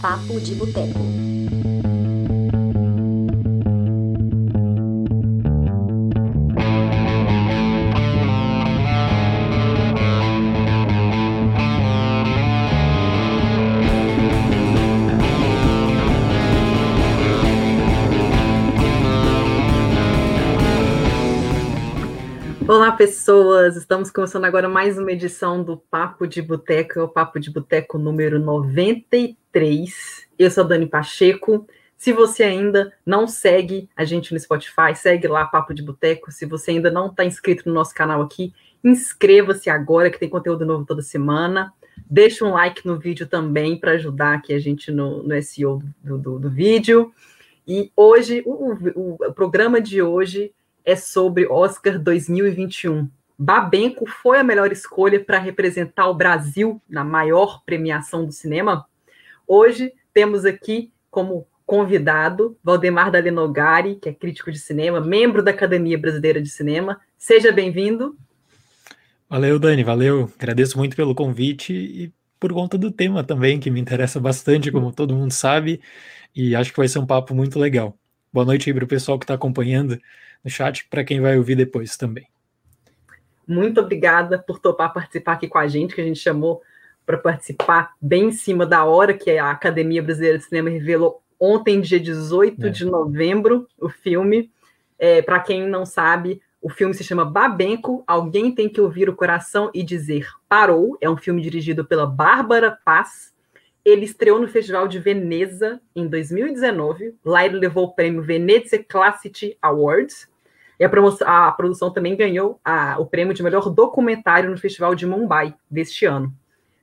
Papo de Boteco. Estamos começando agora mais uma edição do Papo de Boteco, é o Papo de Boteco número 93. Eu sou a Dani Pacheco. Se você ainda não segue a gente no Spotify, segue lá Papo de Boteco. Se você ainda não está inscrito no nosso canal aqui, inscreva-se agora, que tem conteúdo novo toda semana. Deixa um like no vídeo também para ajudar aqui a gente no, no SEO do, do, do vídeo. E hoje, o, o, o programa de hoje é sobre Oscar 2021. Babenco foi a melhor escolha para representar o Brasil na maior premiação do cinema? Hoje temos aqui como convidado Valdemar Dalenogari, que é crítico de cinema, membro da Academia Brasileira de Cinema. Seja bem-vindo. Valeu, Dani, valeu. Agradeço muito pelo convite e por conta do tema também, que me interessa bastante, como todo mundo sabe, e acho que vai ser um papo muito legal. Boa noite aí para o pessoal que está acompanhando no chat, para quem vai ouvir depois também. Muito obrigada por topar participar aqui com a gente, que a gente chamou para participar bem em cima da hora, que a Academia Brasileira de Cinema revelou ontem, dia 18 é. de novembro, o filme. É, para quem não sabe, o filme se chama Babenco, Alguém Tem Que Ouvir o Coração e Dizer Parou. É um filme dirigido pela Bárbara Paz. Ele estreou no Festival de Veneza em 2019. Lá ele levou o prêmio Venezia Classic Awards. E a, a produção também ganhou a, o prêmio de melhor documentário no Festival de Mumbai deste ano.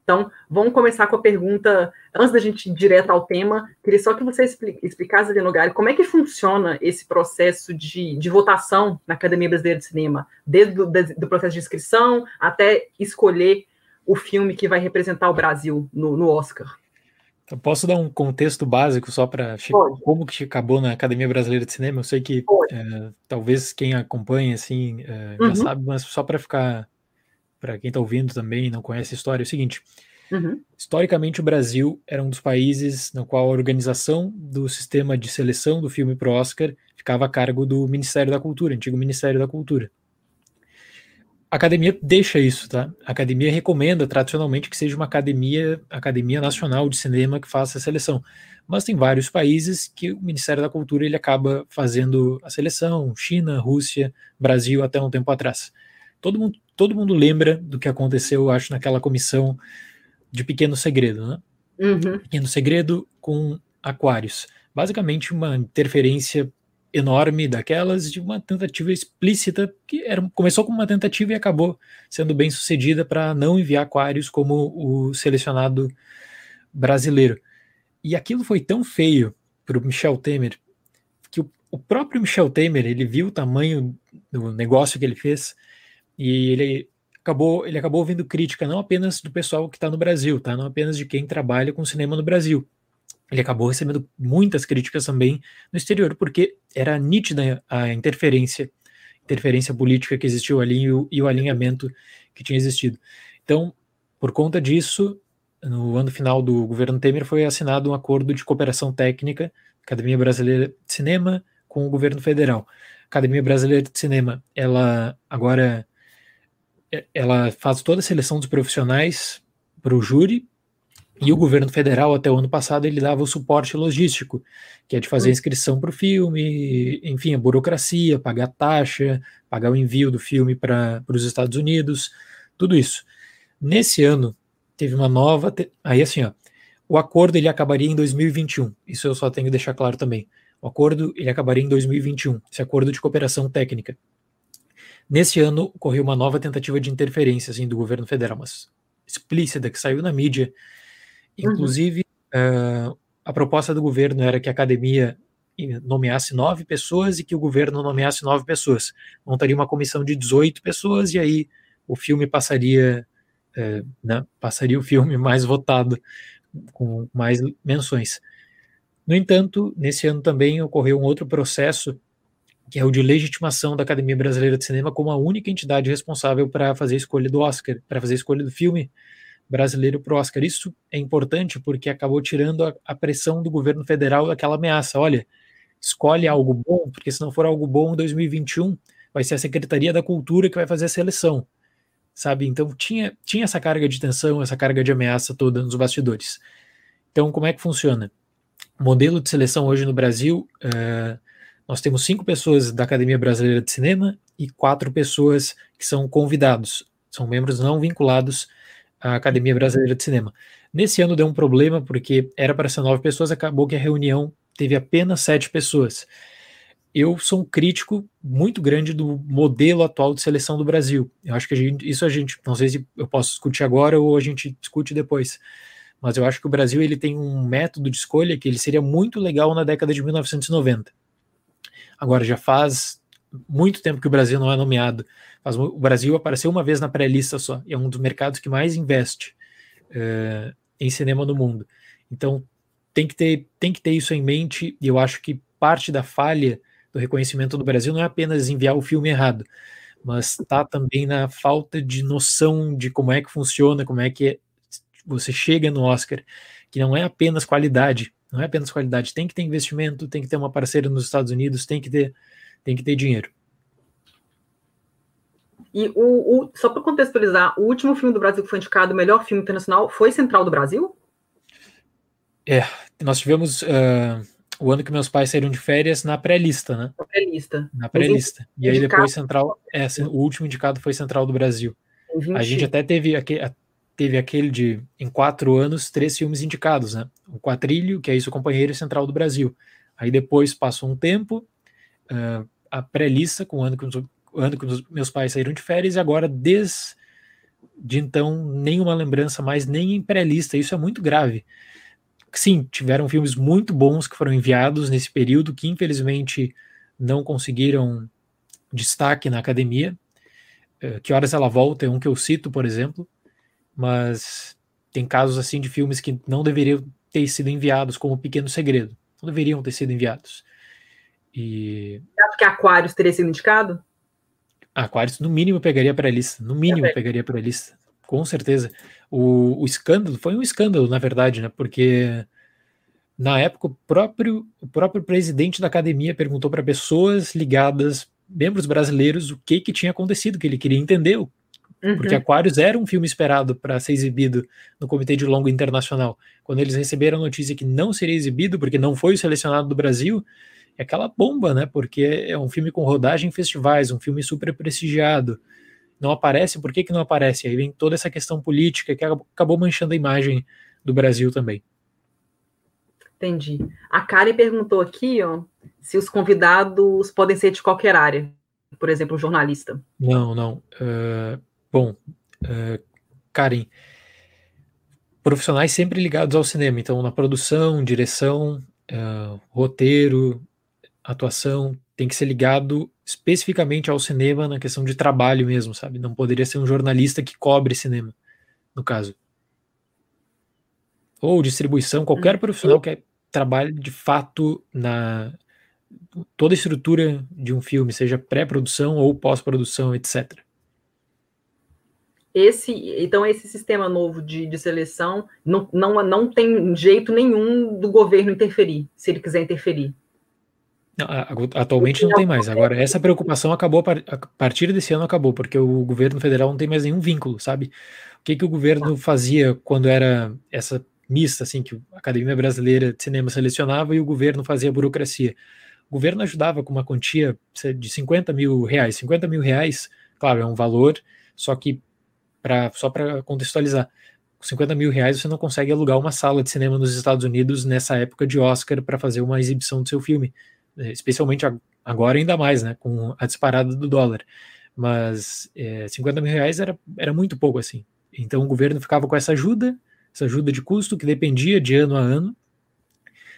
Então, vamos começar com a pergunta, antes da gente ir direto ao tema, queria só que você explicasse, no como é que funciona esse processo de, de votação na Academia Brasileira de Cinema, desde o processo de inscrição até escolher o filme que vai representar o Brasil no, no Oscar. Posso dar um contexto básico só para como que acabou na Academia Brasileira de Cinema? Eu sei que é, talvez quem acompanha assim é, já uhum. sabe, mas só para ficar para quem está ouvindo também e não conhece a história, é o seguinte: uhum. historicamente o Brasil era um dos países no qual a organização do sistema de seleção do filme para o Oscar ficava a cargo do Ministério da Cultura, antigo Ministério da Cultura. A academia deixa isso, tá? A academia recomenda tradicionalmente que seja uma academia, academia nacional de cinema que faça a seleção. Mas tem vários países que o Ministério da Cultura ele acaba fazendo a seleção, China, Rússia, Brasil até um tempo atrás. Todo mundo, todo mundo lembra do que aconteceu, acho, naquela comissão de Pequeno Segredo, né? Uhum. Pequeno Segredo com Aquários. Basicamente uma interferência enorme daquelas de uma tentativa explícita que era, começou como uma tentativa e acabou sendo bem sucedida para não enviar Aquários como o selecionado brasileiro. E aquilo foi tão feio para o Michel Temer que o, o, próprio Michel Temer ele viu o tamanho do negócio que ele fez e ele acabou ele acabou ouvindo crítica não apenas do pessoal que está no Brasil, tá? Não apenas de quem trabalha com cinema no Brasil, ele acabou recebendo muitas críticas também no exterior, porque era nítida a interferência, interferência política que existiu ali e o, e o alinhamento que tinha existido. Então, por conta disso, no ano final do governo Temer foi assinado um acordo de cooperação técnica, Academia Brasileira de Cinema com o governo federal. A Academia Brasileira de Cinema, ela agora ela faz toda a seleção dos profissionais para o júri e o governo federal, até o ano passado, ele dava o suporte logístico, que é de fazer a inscrição para o filme, enfim, a burocracia, pagar taxa, pagar o envio do filme para os Estados Unidos, tudo isso. Nesse ano, teve uma nova. Te... Aí, assim, ó, o acordo ele acabaria em 2021. Isso eu só tenho que deixar claro também. O acordo ele acabaria em 2021, esse acordo de cooperação técnica. Nesse ano, ocorreu uma nova tentativa de interferência assim, do governo federal, mas explícita, que saiu na mídia. Inclusive, uhum. uh, a proposta do governo era que a academia nomeasse nove pessoas e que o governo nomeasse nove pessoas. Montaria uma comissão de 18 pessoas e aí o filme passaria, uh, né, passaria o filme mais votado, com mais menções. No entanto, nesse ano também ocorreu um outro processo, que é o de legitimação da Academia Brasileira de Cinema como a única entidade responsável para fazer a escolha do Oscar, para fazer a escolha do filme brasileiro para o Oscar. Isso é importante porque acabou tirando a, a pressão do governo federal daquela ameaça. Olha, escolhe algo bom, porque se não for algo bom em 2021, vai ser a Secretaria da Cultura que vai fazer a seleção. Sabe? Então tinha, tinha essa carga de tensão, essa carga de ameaça toda nos bastidores. Então, como é que funciona? O modelo de seleção hoje no Brasil, uh, nós temos cinco pessoas da Academia Brasileira de Cinema e quatro pessoas que são convidados, são membros não vinculados à Academia Brasileira de Cinema. Nesse ano deu um problema, porque era para ser nove pessoas, acabou que a reunião teve apenas sete pessoas. Eu sou um crítico muito grande do modelo atual de seleção do Brasil. Eu acho que a gente, isso a gente, não sei se eu posso discutir agora ou a gente discute depois, mas eu acho que o Brasil ele tem um método de escolha que ele seria muito legal na década de 1990. Agora já faz muito tempo que o Brasil não é nomeado. Mas o Brasil apareceu uma vez na pré-lista só, e é um dos mercados que mais investe uh, em cinema no mundo. Então tem que, ter, tem que ter isso em mente, e eu acho que parte da falha do reconhecimento do Brasil não é apenas enviar o filme errado, mas está também na falta de noção de como é que funciona, como é que você chega no Oscar, que não é apenas qualidade, não é apenas qualidade, tem que ter investimento, tem que ter uma parceira nos Estados Unidos, tem que ter tem que ter dinheiro. E o, o só para contextualizar, o último filme do Brasil que foi indicado o melhor filme internacional foi Central do Brasil? É, nós tivemos uh, o ano que meus pais saíram de férias na pré-lista, né? Na pré-lista. Na pré-lista. E aí depois Central, é, o último indicado foi Central do Brasil. A gente até teve, teve aquele de, em quatro anos, três filmes indicados, né? O Quatrilho, que é isso, o Companheiro Central do Brasil. Aí depois passou um tempo, uh, a pré-lista com o ano que, ano que meus pais saíram de férias e agora desde de então nenhuma lembrança mais nem em pré-lista. Isso é muito grave. Sim, tiveram filmes muito bons que foram enviados nesse período que infelizmente não conseguiram destaque na academia. Uh, que horas ela volta é um que eu cito, por exemplo, mas tem casos assim de filmes que não deveriam ter sido enviados, como Pequeno Segredo, não deveriam ter sido enviados. E. Você acha que Aquários teria sido indicado? Aquários, no mínimo, pegaria para a lista. No mínimo, pegaria para a lista. Com certeza. O, o escândalo foi um escândalo, na verdade, né? Porque na época o próprio, o próprio presidente da academia perguntou para pessoas ligadas, membros brasileiros, o que, que tinha acontecido, que ele queria entender. Uhum. Porque Aquários era um filme esperado para ser exibido no Comitê de Longo Internacional. Quando eles receberam a notícia que não seria exibido, porque não foi selecionado do Brasil, é aquela bomba, né? Porque é um filme com rodagem em festivais, um filme super prestigiado. Não aparece, por que, que não aparece? Aí vem toda essa questão política que acabou manchando a imagem do Brasil também. Entendi. A Karen perguntou aqui, ó, se os convidados podem ser de qualquer área, por exemplo, um jornalista. Não, não. Uh, bom, uh, Karen, profissionais sempre ligados ao cinema, então na produção, direção, uh, roteiro, atuação tem que ser ligado especificamente ao cinema na questão de trabalho mesmo, sabe? Não poderia ser um jornalista que cobre cinema, no caso. Ou distribuição, qualquer profissional que trabalhe de fato na toda a estrutura de um filme, seja pré-produção ou pós-produção, etc. Esse, então, esse sistema novo de, de seleção não, não, não tem jeito nenhum do governo interferir, se ele quiser interferir. Não, atualmente não tem mais. Agora, essa preocupação acabou, a partir desse ano acabou, porque o governo federal não tem mais nenhum vínculo, sabe? O que, que o governo fazia quando era essa mista, assim, que a Academia Brasileira de Cinema selecionava e o governo fazia a burocracia? O governo ajudava com uma quantia de 50 mil reais. 50 mil reais, claro, é um valor, só que, pra, só para contextualizar, com 50 mil reais você não consegue alugar uma sala de cinema nos Estados Unidos nessa época de Oscar para fazer uma exibição do seu filme especialmente agora ainda mais, né, com a disparada do dólar. Mas é, 50 mil reais era, era muito pouco assim. Então o governo ficava com essa ajuda, essa ajuda de custo que dependia de ano a ano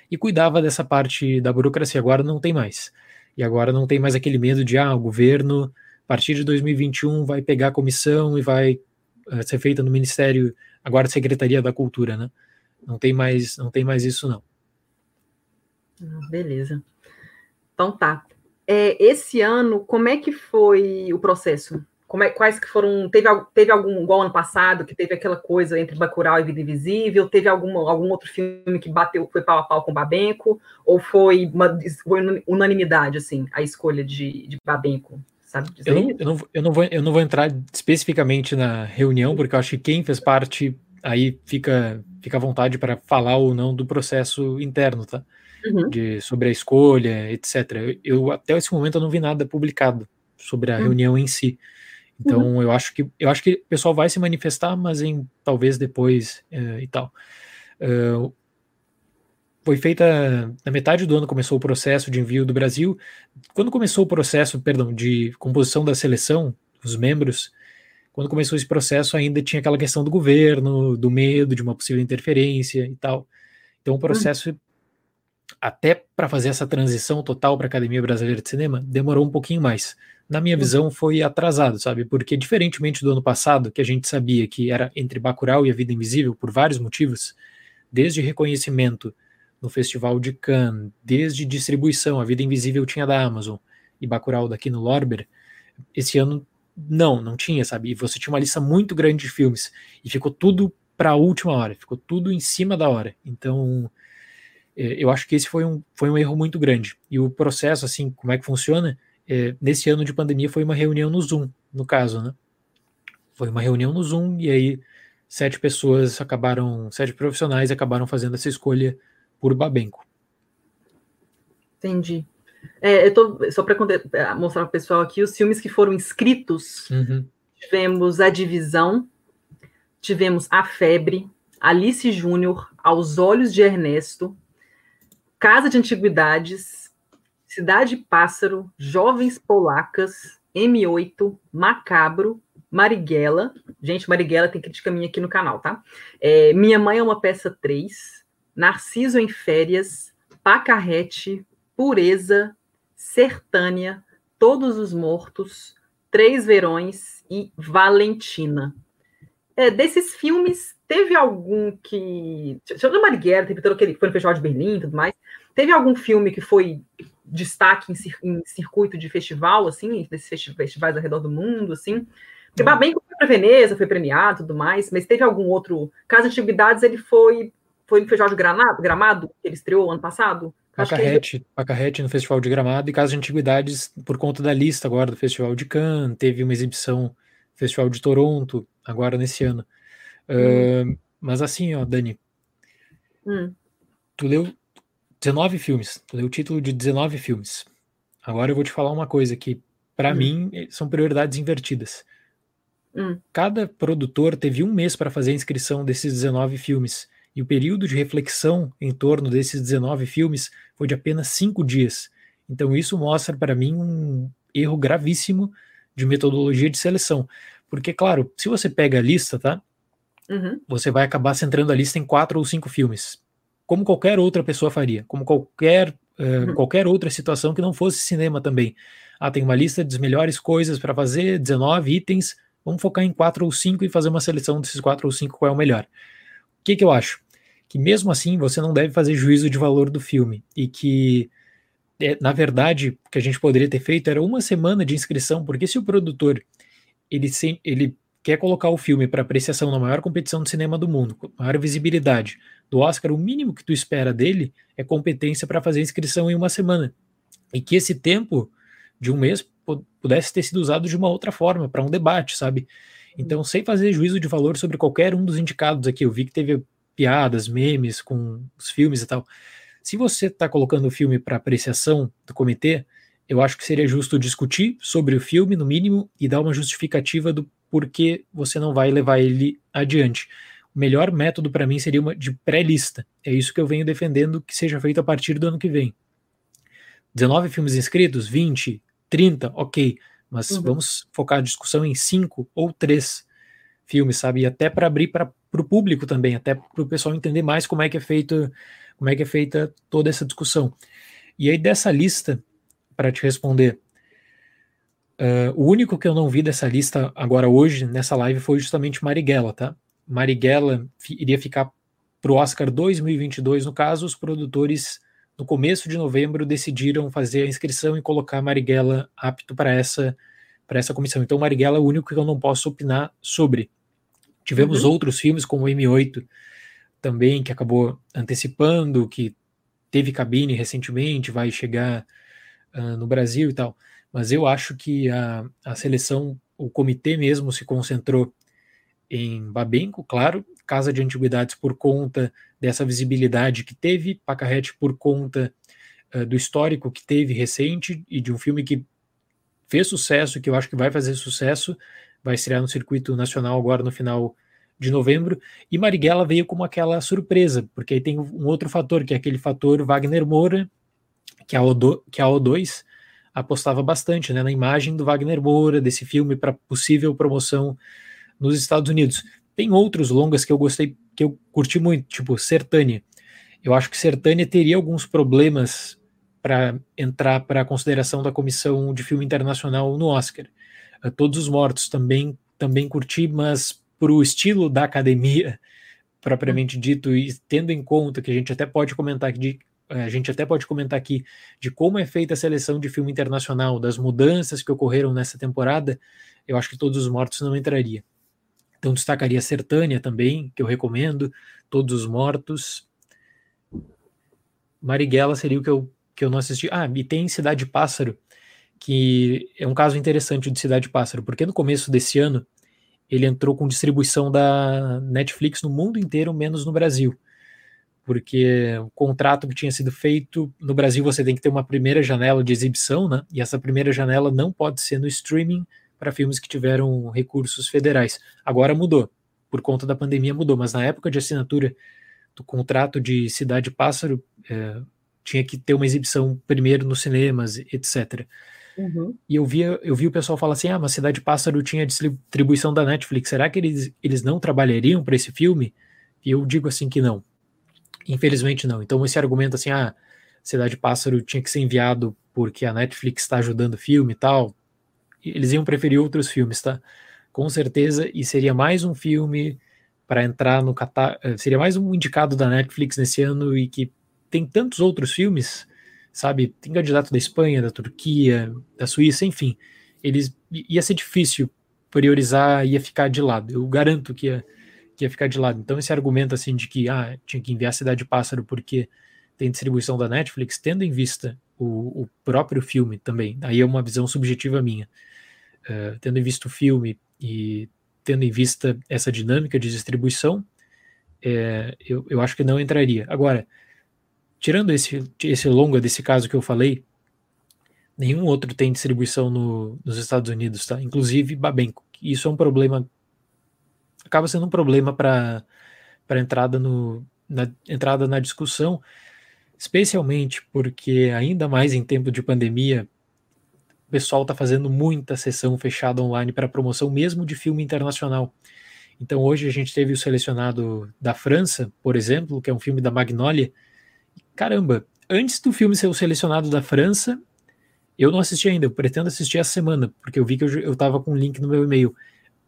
e cuidava dessa parte da burocracia. Agora não tem mais. E agora não tem mais aquele medo de, ah, o governo, a partir de 2021, vai pegar a comissão e vai uh, ser feita no Ministério, agora Secretaria da Cultura, né? Não tem mais, não tem mais isso, não. Beleza. Então tá. É, esse ano, como é que foi o processo? como é, quais que foram. Teve, teve algum, igual ano passado, que teve aquela coisa entre Bacurau e Vida Invisível? Teve algum, algum outro filme que bateu, foi pau a pau com Babenco? Ou foi, uma, foi unanimidade, assim, a escolha de, de Babenco? Sabe dizer eu, não, eu, não, eu, não vou, eu não vou entrar especificamente na reunião, porque eu acho que quem fez parte aí fica, fica à vontade para falar ou não do processo interno, tá? Uhum. De, sobre a escolha, etc. Eu, até esse momento eu não vi nada publicado sobre a uhum. reunião em si. Então uhum. eu acho que eu acho que o pessoal vai se manifestar, mas em talvez depois uh, e tal. Uh, foi feita na metade do ano começou o processo de envio do Brasil. Quando começou o processo, perdão, de composição da seleção, os membros, quando começou esse processo ainda tinha aquela questão do governo, do medo de uma possível interferência e tal. Então o processo uhum. Até para fazer essa transição total para a Academia Brasileira de Cinema demorou um pouquinho mais na minha visão, foi atrasado, sabe? Porque, diferentemente do ano passado, que a gente sabia que era entre Bacurau e A Vida Invisível, por vários motivos, desde reconhecimento no Festival de Cannes, desde distribuição, A Vida Invisível tinha da Amazon e Bacurau daqui no Lorber, esse ano não, não tinha, sabe? E você tinha uma lista muito grande de filmes e ficou tudo para a última hora, ficou tudo em cima da hora. Então, eu acho que esse foi um, foi um erro muito grande. E o processo, assim, como é que funciona? é, nesse ano de pandemia foi uma reunião no Zoom, no caso, né? Foi uma reunião no Zoom e aí sete pessoas acabaram, sete profissionais acabaram fazendo essa escolha por Babenco. Entendi. É, eu tô, só para é, mostrar para o pessoal aqui os filmes que foram inscritos. Uhum. Tivemos A Divisão, tivemos A Febre, Alice Júnior, Aos Olhos de Ernesto, Casa de Antiguidades, Cidade Pássaro, Jovens Polacas, M8, Macabro, Marighella. Gente, Marighella tem crítica minha aqui no canal, tá? É, Minha Mãe é uma Peça 3, Narciso em Férias, Pacarrete, Pureza, Sertânia, Todos os Mortos, Três Verões e Valentina. É, desses filmes, teve algum que. Ver Marighella, teve todo aquele. Foi no Festival de Berlim e tudo mais. Teve algum filme que foi destaque em, em, circuito de festival, assim, desses festivais ao redor do mundo, assim. Porque hum. bem foi para Veneza, foi premiado e tudo mais, mas teve algum outro. Caso de Antiguidades, ele foi, foi no Festival de Granado, Gramado, que ele estreou ano passado? Pacarrete, ele... Pacarrete no Festival de Gramado, e Caso de Antiguidades, por conta da lista agora do Festival de Cannes, teve uma exibição Festival de Toronto, agora nesse ano. Hum. Uh, mas assim, ó, Dani, hum. tu leu 19 filmes. Leu o título de 19 filmes. Agora eu vou te falar uma coisa que, para hum. mim, são prioridades invertidas. Hum. Cada produtor teve um mês para fazer a inscrição desses 19 filmes. E o período de reflexão em torno desses 19 filmes foi de apenas cinco dias. Então, isso mostra para mim um erro gravíssimo de metodologia de seleção. Porque, claro, se você pega a lista, tá? Uhum. Você vai acabar centrando a lista em quatro ou cinco filmes como qualquer outra pessoa faria, como qualquer, uh, qualquer outra situação que não fosse cinema também. Ah, tem uma lista das melhores coisas para fazer, 19 itens, vamos focar em quatro ou cinco e fazer uma seleção desses quatro ou cinco qual é o melhor. O que, que eu acho? Que mesmo assim você não deve fazer juízo de valor do filme e que é, na verdade, o que a gente poderia ter feito era uma semana de inscrição, porque se o produtor ele, ele quer colocar o filme para apreciação na maior competição de cinema do mundo, com maior visibilidade do Oscar, o mínimo que tu espera dele é competência para fazer inscrição em uma semana. E que esse tempo de um mês pudesse ter sido usado de uma outra forma, para um debate, sabe? Então, sem fazer juízo de valor sobre qualquer um dos indicados aqui, eu vi que teve piadas, memes com os filmes e tal. Se você está colocando o filme para apreciação do comitê, eu acho que seria justo discutir sobre o filme, no mínimo, e dar uma justificativa do porque você não vai levar ele adiante. O melhor método para mim seria uma de pré-lista. É isso que eu venho defendendo que seja feito a partir do ano que vem. 19 filmes inscritos, 20, 30, ok. Mas uhum. vamos focar a discussão em 5 ou 3 filmes, sabe? E até para abrir para o público também, até para o pessoal entender mais como é que é feito, como é que é feita toda essa discussão. E aí dessa lista, para te responder, Uh, o único que eu não vi dessa lista agora hoje, nessa live, foi justamente Marighella, tá? Marighella iria ficar para o Oscar 2022. No caso, os produtores, no começo de novembro, decidiram fazer a inscrição e colocar Marighella apto para essa para essa comissão. Então, Marighella é o único que eu não posso opinar sobre. Tivemos uhum. outros filmes, como o M8, também, que acabou antecipando, que teve cabine recentemente, vai chegar uh, no Brasil e tal. Mas eu acho que a, a seleção, o comitê mesmo se concentrou em Babenco, claro, Casa de Antiguidades por conta dessa visibilidade que teve, Pacarrete por conta uh, do histórico que teve recente e de um filme que fez sucesso, que eu acho que vai fazer sucesso, vai estrear no circuito nacional agora no final de novembro, e Marighella veio como aquela surpresa, porque aí tem um outro fator, que é aquele fator Wagner Moura, que a, O2, que a O2 apostava bastante né, na imagem do Wagner Moura, desse filme para possível promoção nos Estados Unidos. Tem outros longas que eu gostei, que eu curti muito, tipo Sertânia. Eu acho que Sertânia teria alguns problemas para entrar para a consideração da comissão de filme internacional no Oscar. Uh, Todos os Mortos também também curti, mas para o estilo da academia propriamente dito e tendo em conta que a gente até pode comentar de eh, a gente até pode comentar aqui de como é feita a seleção de filme internacional, das mudanças que ocorreram nessa temporada, eu acho que Todos os Mortos não entraria. Então destacaria Sertânia também, que eu recomendo, Todos os Mortos. Marighella seria o que eu que eu não assisti. Ah, e tem Cidade Pássaro, que é um caso interessante de Cidade Pássaro, porque no começo desse ano ele entrou com distribuição da Netflix no mundo inteiro, menos no Brasil. Porque o contrato que tinha sido feito no Brasil você tem que ter uma primeira janela de exibição, né? E essa primeira janela não pode ser no streaming para filmes que tiveram recursos federais. Agora mudou, por conta da pandemia mudou, mas na época de assinatura do contrato de Cidade Pássaro, é, tinha que ter uma exibição primeiro nos cinemas, etc. Uhum. E eu via, eu vi o pessoal falar assim: ah, mas Cidade Pássaro tinha distribuição da Netflix, será que eles, eles não trabalhariam para esse filme? E eu digo assim que não. Infelizmente não. Então esse argumento assim, ah, Cidade Pássaro tinha que ser enviado porque a Netflix está ajudando o filme e tal, eles iam preferir outros filmes, tá? Com certeza, e seria mais um filme para entrar no catar, eh, seria mais um indicado da Netflix nesse ano e que tem tantos outros filmes, sabe? Tem candidato da Espanha, da Turquia, da Suíça, enfim. Eles ia ser difícil priorizar, ia ficar de lado. Eu garanto que ia, que ia ficar de lado. Então esse argumento assim de que ah, tinha que enviar Cidade Pássaro porque tem distribuição da Netflix, tendo em vista o, o próprio filme também, aí é uma visão subjetiva minha. Uh, tendo em vista o filme e tendo em vista essa dinâmica de distribuição, é, eu, eu acho que não entraria. Agora, tirando esse, esse longa desse caso que eu falei, nenhum outro tem distribuição no, nos Estados Unidos, tá? Inclusive Babenco. Isso é um problema, acaba sendo um problema para para entrada no na entrada na discussão, especialmente porque ainda mais em tempo de pandemia, o pessoal está fazendo muita sessão fechada online para promoção mesmo de filme internacional. Então hoje a gente teve o selecionado da França, por exemplo, que é um filme da Magnolia, caramba, antes do filme ser o selecionado da França, eu não assisti ainda, eu pretendo assistir essa semana, porque eu vi que eu, eu tava com um link no meu e-mail.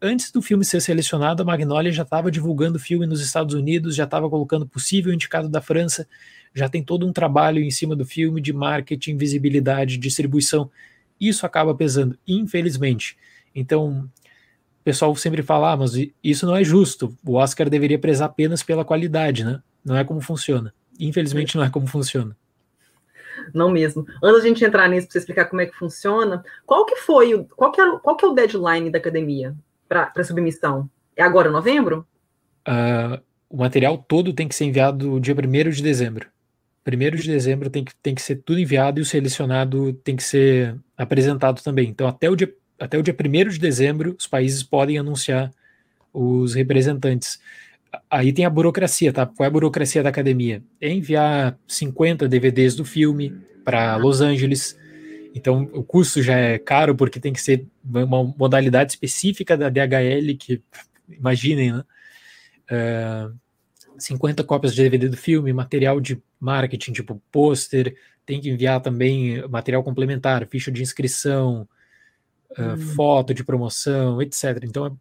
Antes do filme ser selecionado, a Magnolia já estava divulgando o filme nos Estados Unidos, já estava colocando possível indicado da França, já tem todo um trabalho em cima do filme de marketing, visibilidade, distribuição. Isso acaba pesando, infelizmente. Então, o pessoal sempre fala, ah, mas isso não é justo. O Oscar deveria prezar apenas pela qualidade, né? Não é como funciona. Infelizmente não é como funciona. Não mesmo. Antes da gente entrar nisso para você explicar como é que funciona, qual que foi, qual que é, qual que é o deadline da academia para submissão? É agora, novembro? Uh, o material todo tem que ser enviado dia 1 de dezembro. 1 de dezembro tem que, tem que ser tudo enviado e o selecionado tem que ser apresentado também. Então, até o dia, até o dia 1 de dezembro, os países podem anunciar os representantes aí tem a burocracia, tá? Qual é a burocracia da academia? É enviar 50 DVDs do filme para Los Angeles. Então o custo já é caro porque tem que ser uma modalidade específica da DHL que imaginem, né? Uh, é, 50 cópias de DVD do filme, material de marketing, tipo pôster, tem que enviar também material complementar, ficha de inscrição, uh, hum. foto de promoção, etc. Então é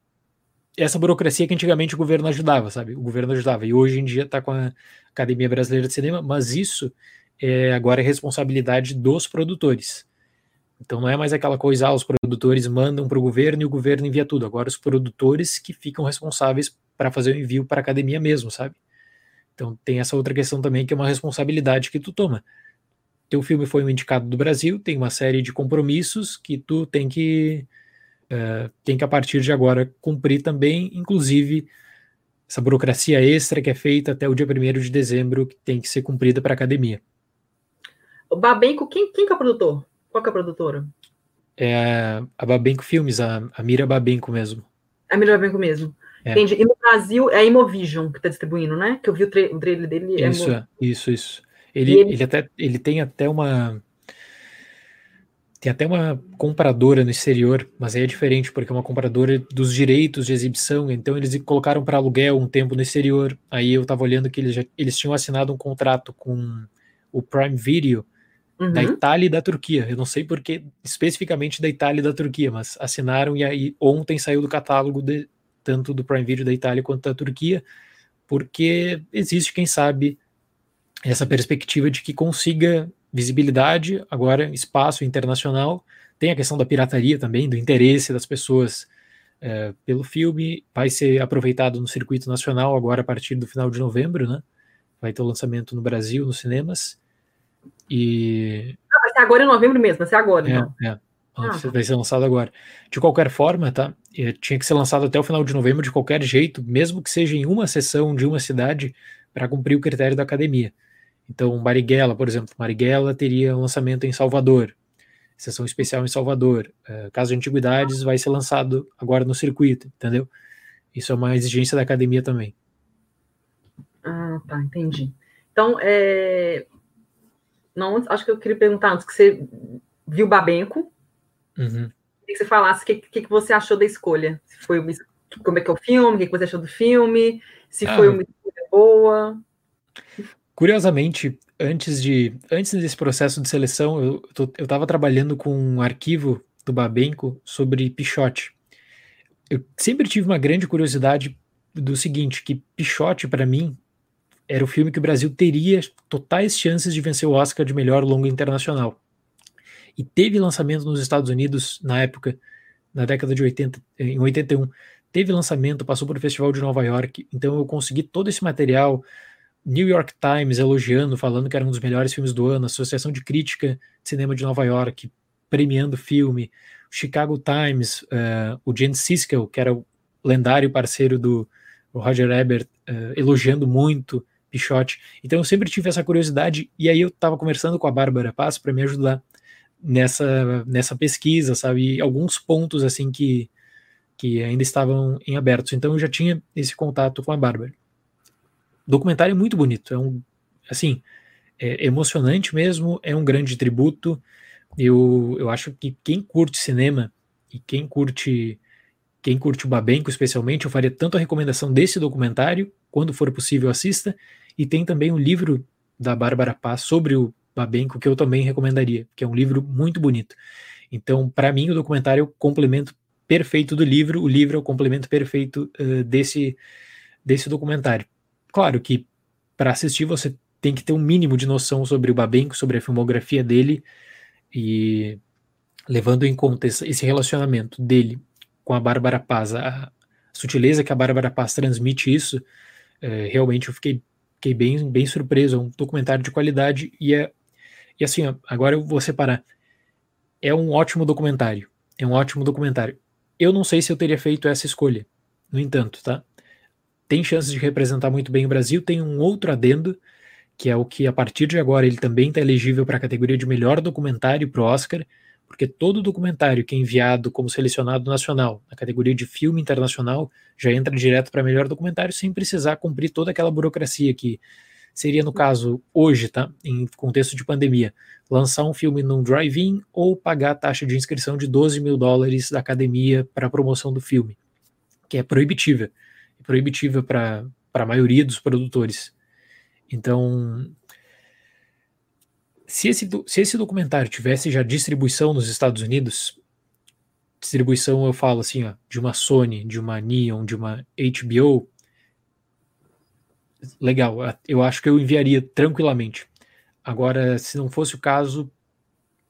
essa burocracia que antigamente o governo ajudava, sabe? O governo ajudava. E hoje em dia está com a Academia Brasileira de Cinema, mas isso é agora é responsabilidade dos produtores. Então não é mais aquela coisa, ah, os produtores mandam para o governo e o governo envia tudo. Agora os produtores que ficam responsáveis para fazer o envio para a academia mesmo, sabe? Então tem essa outra questão também que é uma responsabilidade que tu toma. Teu filme foi um indicado do Brasil, tem uma série de compromissos que tu tem que uh, tem que a partir de agora cumprir também, inclusive essa burocracia extra que é feita até o dia 1 de dezembro, que tem que ser cumprida para a academia. O Babenco, quem, quem que é o produtor? Qual que é a produtora? É a Babenco Filmes, a, a Mira Babenco mesmo. A Mira Babenco mesmo. É. Entendi. E no Brasil é a Imovision que está distribuindo, né? Que eu vi o, tra o trailer dele. É isso, é, isso, isso. Ele, ele... ele, até, ele tem até uma. Tem até uma compradora no exterior, mas aí é diferente, porque é uma compradora dos direitos de exibição, então eles colocaram para aluguel um tempo no exterior. Aí eu estava olhando que eles, já, eles tinham assinado um contrato com o Prime Video uhum. da Itália e da Turquia. Eu não sei porque especificamente da Itália e da Turquia, mas assinaram e aí ontem saiu do catálogo de, tanto do Prime Video da Itália quanto da Turquia, porque existe, quem sabe, essa perspectiva de que consiga visibilidade, agora espaço internacional. Tem a questão da pirataria também, do interesse das pessoas é, pelo filme. Vai ser aproveitado no circuito nacional agora a partir do final de novembro, né? Vai ter o lançamento no Brasil, nos cinemas. E. Ah, vai ser agora em novembro mesmo, vai ser agora, é, então. É. Ah. Vai ser lançado agora. De qualquer forma, tá? É, tinha que ser lançado até o final de novembro de qualquer jeito, mesmo que seja em uma sessão de uma cidade, para cumprir o critério da academia. Então, Marighella, por exemplo, Marighella teria lançamento em Salvador, sessão especial em Salvador. Uh, caso de Antiguidades vai ser lançado agora no circuito, entendeu? Isso é uma exigência da academia também. Ah, tá, entendi. Então, é... não, acho que eu queria perguntar antes que você viu Babenco. Uhum. Que você falasse o que, que, que, você achou da escolha. Se foi uma, como é que é o filme, o que, que você achou do filme, se ah, foi uma escolha boa. Curiosamente, antes de antes desse processo de seleção, eu estava trabalhando com um arquivo do Babenco sobre Pichote. Eu sempre tive uma grande curiosidade do seguinte, que Pichote, para mim, era o filme que o Brasil teria totais chances de vencer o Oscar de melhor longa internacional. E teve lançamento nos Estados Unidos na época, na década de 80, em 81. Teve lançamento, passou por o Festival de Nova York, então eu consegui todo esse material, New York Times elogiando, falando que era um dos melhores filmes do ano, Associação de Crítica de Cinema de Nova York premiando o filme, Chicago Times, uh, o Gene Siskel, que era o lendário parceiro do Roger Ebert, uh, elogiando muito Pichote. Então eu sempre tive essa curiosidade e aí eu estava conversando com a Bárbara Paz para me ajudar nessa nessa pesquisa, sabe, e alguns pontos assim que que ainda estavam em abertos. Então eu já tinha esse contato com a Bárbara documentário é muito bonito, é um, assim, é emocionante mesmo, é um grande tributo. Eu, eu acho que quem curte cinema e quem curte quem curte o Babenco especialmente, eu faria tanto a recomendação desse documentário, quando for possível assista, e tem também um livro da Bárbara Paz sobre o Babenco que eu também recomendaria, que é um livro muito bonito. Então, para mim, o documentário é o complemento perfeito do livro, o livro é o complemento perfeito uh, desse, desse documentário. Claro que para assistir você tem que ter um mínimo de noção sobre o Babenco, sobre a filmografia dele e levando em conta esse relacionamento dele com a Bárbara Paz, a sutileza que a Bárbara Paz transmite isso, é, realmente eu fiquei, fiquei bem, bem surpreso. É um documentário de qualidade e é e assim, agora eu vou separar. É um ótimo documentário. É um ótimo documentário. Eu não sei se eu teria feito essa escolha. No entanto, tá? Tem chances de representar muito bem o Brasil. Tem um outro adendo, que é o que a partir de agora ele também está elegível para a categoria de melhor documentário para o Oscar, porque todo documentário que é enviado como selecionado nacional, na categoria de filme internacional, já entra direto para melhor documentário sem precisar cumprir toda aquela burocracia que seria, no caso, hoje, tá? Em contexto de pandemia, lançar um filme num drive-in ou pagar a taxa de inscrição de 12 mil dólares da academia para a promoção do filme, que é proibitiva proibitiva para a maioria dos produtores. Então, se esse, se esse documentário tivesse já distribuição nos Estados Unidos, distribuição eu falo assim, ó, de uma Sony, de uma Neon, de uma HBO, legal, eu acho que eu enviaria tranquilamente. Agora, se não fosse o caso,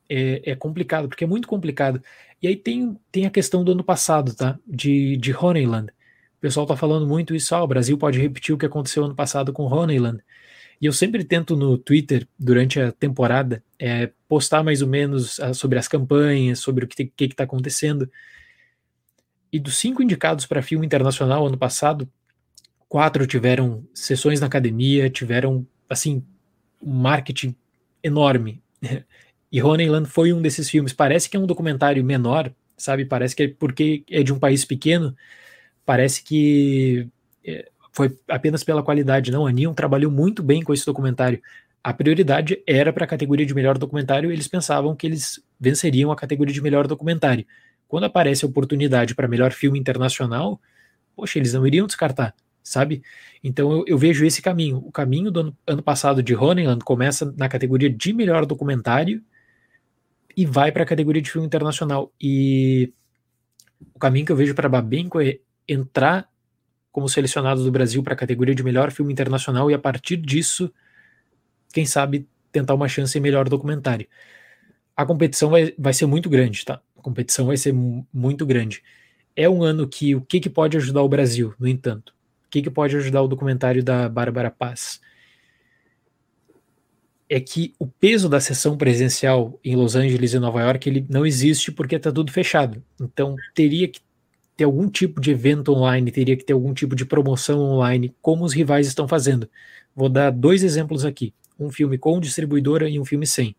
é, é, complicado, porque é muito complicado. E aí tem, tem a questão do ano passado, tá? De, de Honeyland. O pessoal tá falando muito isso, ah, o Brasil pode repetir o que aconteceu ano passado com Honeyland. E eu sempre tento no Twitter, durante a temporada, é, postar mais ou menos ah, sobre as campanhas, sobre o que está acontecendo. E dos cinco indicados para filme internacional ano passado, quatro tiveram sessões na academia, tiveram, assim, um marketing enorme. E Honeyland foi um desses filmes. Parece que é um documentário menor, sabe? Parece que é porque é de um país pequeno, parece que é, foi apenas pela qualidade. Não, a Neon trabalhou muito bem com esse documentário. A prioridade era para a categoria de melhor documentário, eles pensavam que eles venceriam a categoria de melhor documentário. Quando aparece a oportunidade para melhor filme internacional, poxa, eles não iriam descartar, sabe? Então eu, eu vejo esse caminho. O caminho do ano, ano passado de Honeyland começa na categoria de melhor documentário e vai para a categoria de filme internacional. E o caminho que eu vejo para Babenco é entrar como selecionado do Brasil para a categoria de melhor filme internacional e a partir disso, quem sabe, tentar uma chance em melhor documentário. A competição vai, vai ser muito grande, tá? A competição vai ser muito grande. É um ano que o que, que pode ajudar o Brasil, no entanto? O que, que pode ajudar o documentário da Bárbara Paz? É que o peso da sessão presencial em Los Angeles e Nova York ele não existe porque está tudo fechado. Então teria que ter algum tipo de evento online, teria que ter algum tipo de promoção online, como os rivais estão fazendo. Vou dar dois exemplos aqui: um filme com distribuidora e um filme sem.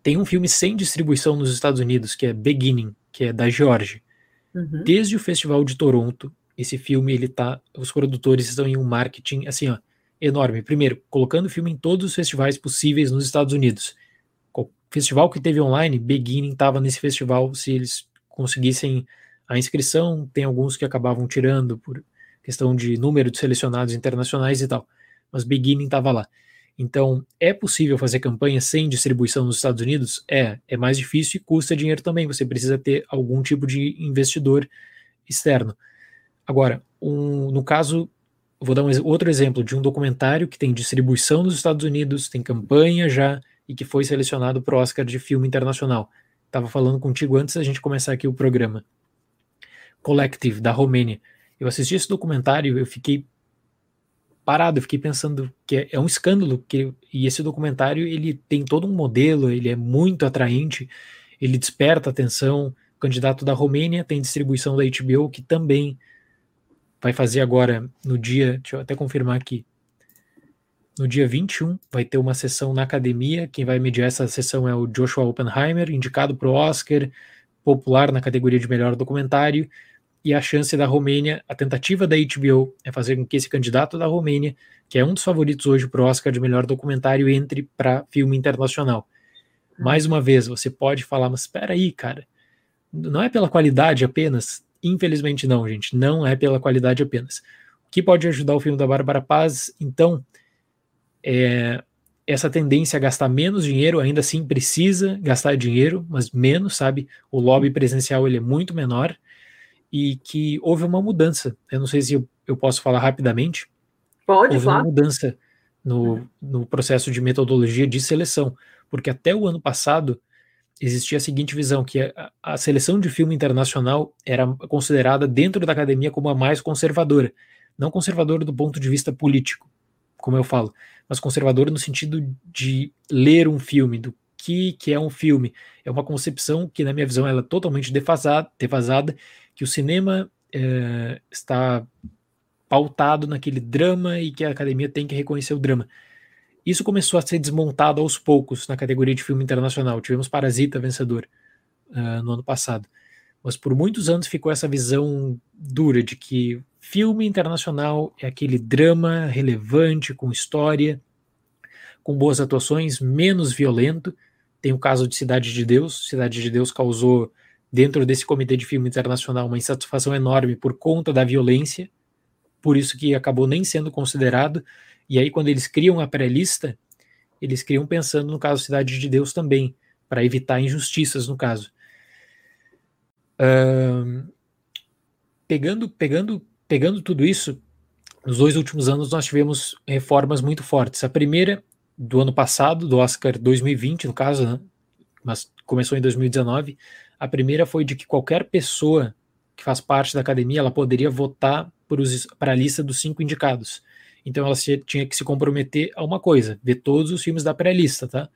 Tem um filme sem distribuição nos Estados Unidos, que é Beginning, que é da George. Uhum. Desde o Festival de Toronto, esse filme, ele tá. Os produtores estão em um marketing assim, ó, enorme. Primeiro, colocando o filme em todos os festivais possíveis nos Estados Unidos. O festival que teve online, Beginning estava nesse festival, se eles conseguissem a inscrição, tem alguns que acabavam tirando por questão de número de selecionados internacionais e tal, mas Beginning estava lá. Então, é possível fazer campanha sem distribuição nos Estados Unidos? É, é mais difícil e custa dinheiro também. Você precisa ter algum tipo de investidor externo. Agora, um, no caso, vou dar um outro exemplo de um documentário que tem distribuição nos Estados Unidos, tem campanha já e que foi selecionado para o Oscar de filme internacional. Estava falando contigo antes da gente começar aqui o programa. Collective, da Romênia. Eu assisti esse documentário, eu fiquei parado, eu fiquei pensando que é, é, um escândalo, que, e esse documentário ele tem todo um modelo, ele é muito atraente, ele desperta atenção. O candidato da Romênia tem distribuição da HBO, que também vai fazer agora no dia, deixa eu até confirmar aqui, no dia 21 vai ter uma sessão na academia. Quem vai mediar essa sessão é o Joshua Oppenheimer, indicado para o Oscar, popular na categoria de melhor documentário e a chance da Romênia, a tentativa da HBO é fazer com que esse candidato da Romênia, que é um dos favoritos hoje para o Oscar de melhor documentário, entre para filme internacional. Mais uma vez, você pode falar, mas espera aí, cara, não é pela qualidade apenas? Infelizmente não, gente, não é pela qualidade apenas. O que pode ajudar o filme da Bárbara Paz, então, é essa tendência a gastar menos dinheiro, ainda assim precisa gastar dinheiro, mas menos, sabe? O lobby presencial ele é muito menor, e que houve uma mudança. Eu não sei se eu, eu posso falar rapidamente. Pode, houve falar. uma mudança no, no processo de metodologia de seleção, porque até o ano passado existia a seguinte visão, que a, a seleção de filme internacional era considerada dentro da academia como a mais conservadora. Não conservadora do ponto de vista político, como eu falo, mas conservadora no sentido de ler um filme, do que, que é um filme. É uma concepção que, na minha visão, ela é totalmente defasada, defasada que o cinema é, está pautado naquele drama e que a academia tem que reconhecer o drama. Isso começou a ser desmontado aos poucos na categoria de filme internacional. Tivemos Parasita vencedor uh, no ano passado. Mas por muitos anos ficou essa visão dura de que filme internacional é aquele drama relevante, com história, com boas atuações, menos violento. Tem o caso de Cidade de Deus. Cidade de Deus causou dentro desse comitê de filme internacional uma insatisfação enorme por conta da violência, por isso que acabou nem sendo considerado. E aí, quando eles criam a pré-lista, eles criam pensando no caso Cidade de Deus também, para evitar injustiças no caso. Pegando, pegando, pegando tudo isso, nos dois últimos anos nós tivemos reformas muito fortes. A primeira do ano passado, do Oscar 2020, no caso, né, mas começou em 2019. A primeira foi de que qualquer pessoa que faz parte da academia, ela poderia votar para a lista dos cinco indicados. Então ela se, tinha que se comprometer a uma coisa, ver todos os filmes da pré-lista, tá?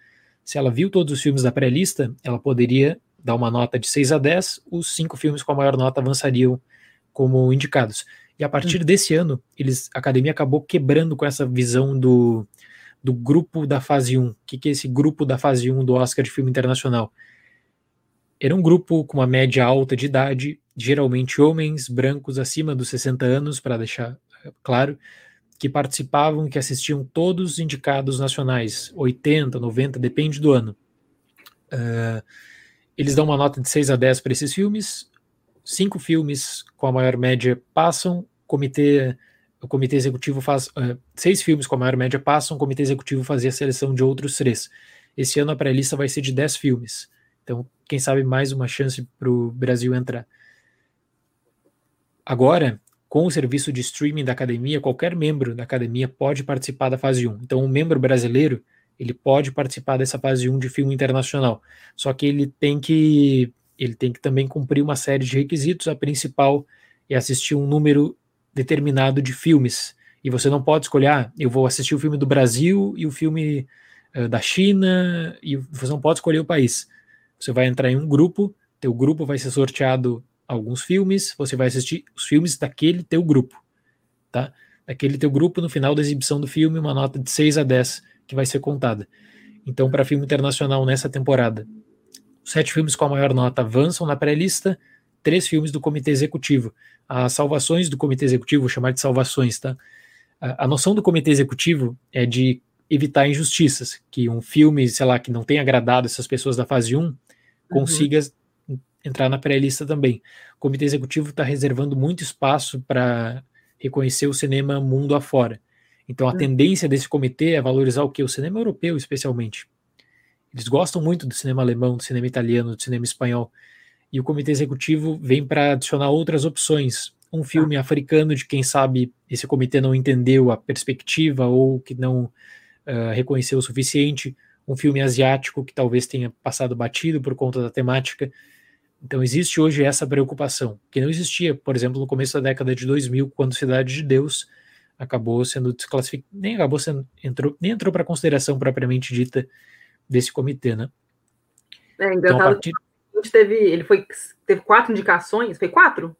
Se ela viu todos os filmes da pré-lista, ela poderia dar uma nota de 6 a 10, os cinco filmes com a maior nota avançariam como indicados. E a partir hum. desse ano, eles, a academia acabou quebrando com essa visão do, do grupo da fase 1. O que, que é esse grupo da fase 1 do Oscar de filme internacional? Era um grupo com uma média alta de idade, geralmente homens brancos acima dos 60 anos, para deixar eh, claro, que participavam, que assistiam todos os indicados nacionais, 80, 90, depende do ano. Uh, eles dão uma nota de 6 a 10 para esses filmes, cinco filmes com a maior média passam, comitê, o comitê executivo faz, uh, seis filmes com a maior média passam, o comitê executivo fazia a seleção de outros três. Esse ano a pré-lista vai ser de 10 filmes. Então, quem sabe mais uma chance para o Brasil entrar. Agora, com o serviço de streaming da academia, qualquer membro da academia pode participar da fase 1. Então, um membro brasileiro, ele pode participar dessa fase 1 de filme internacional. Só que ele tem que ele tem que também cumprir uma série de requisitos. A principal é assistir um número determinado de filmes. E você não pode escolher, ah, eu vou assistir o filme do Brasil e o filme uh, da China, e você não pode escolher o país. Você vai entrar em um grupo, teu grupo vai ser sorteado alguns filmes, você vai assistir os filmes daquele teu grupo, tá? Daquele teu grupo, no final da exibição do filme, uma nota de 6 a 10 que vai ser contada. Então, para filme internacional nessa temporada, sete filmes com a maior nota avançam na pré-lista, três filmes do comitê executivo. As salvações do comitê executivo, vou chamar de salvações, tá? A, noção do comitê executivo é de evitar injustiças, que um filme, sei lá, que não tenha agradado essas pessoas da fase 1, uhum. consiga entrar na pré-lista também. O comitê executivo está reservando muito espaço para reconhecer o cinema mundo afora. Então a hum. tendência desse comitê é valorizar o que? O cinema europeu, especialmente. Eles gostam muito do cinema alemão, do cinema italiano, do cinema espanhol. E o comitê executivo vem para adicionar outras opções. Um filme ah. africano de quem sabe esse comitê não entendeu a perspectiva ou que não uh, reconheceu o suficiente. Um filme asiático que talvez tenha passado batido por conta da temática. Então existe hoje essa preocupação, que não existia, por exemplo, no começo da década de 2000, quando Cidade de Deus acabou sendo desclassificado, nem acabou sendo, entrou, nem entrou para consideração propriamente dita desse comitê, né? É. Então, a partir... teve, ele foi, teve quatro indicações, foi quatro?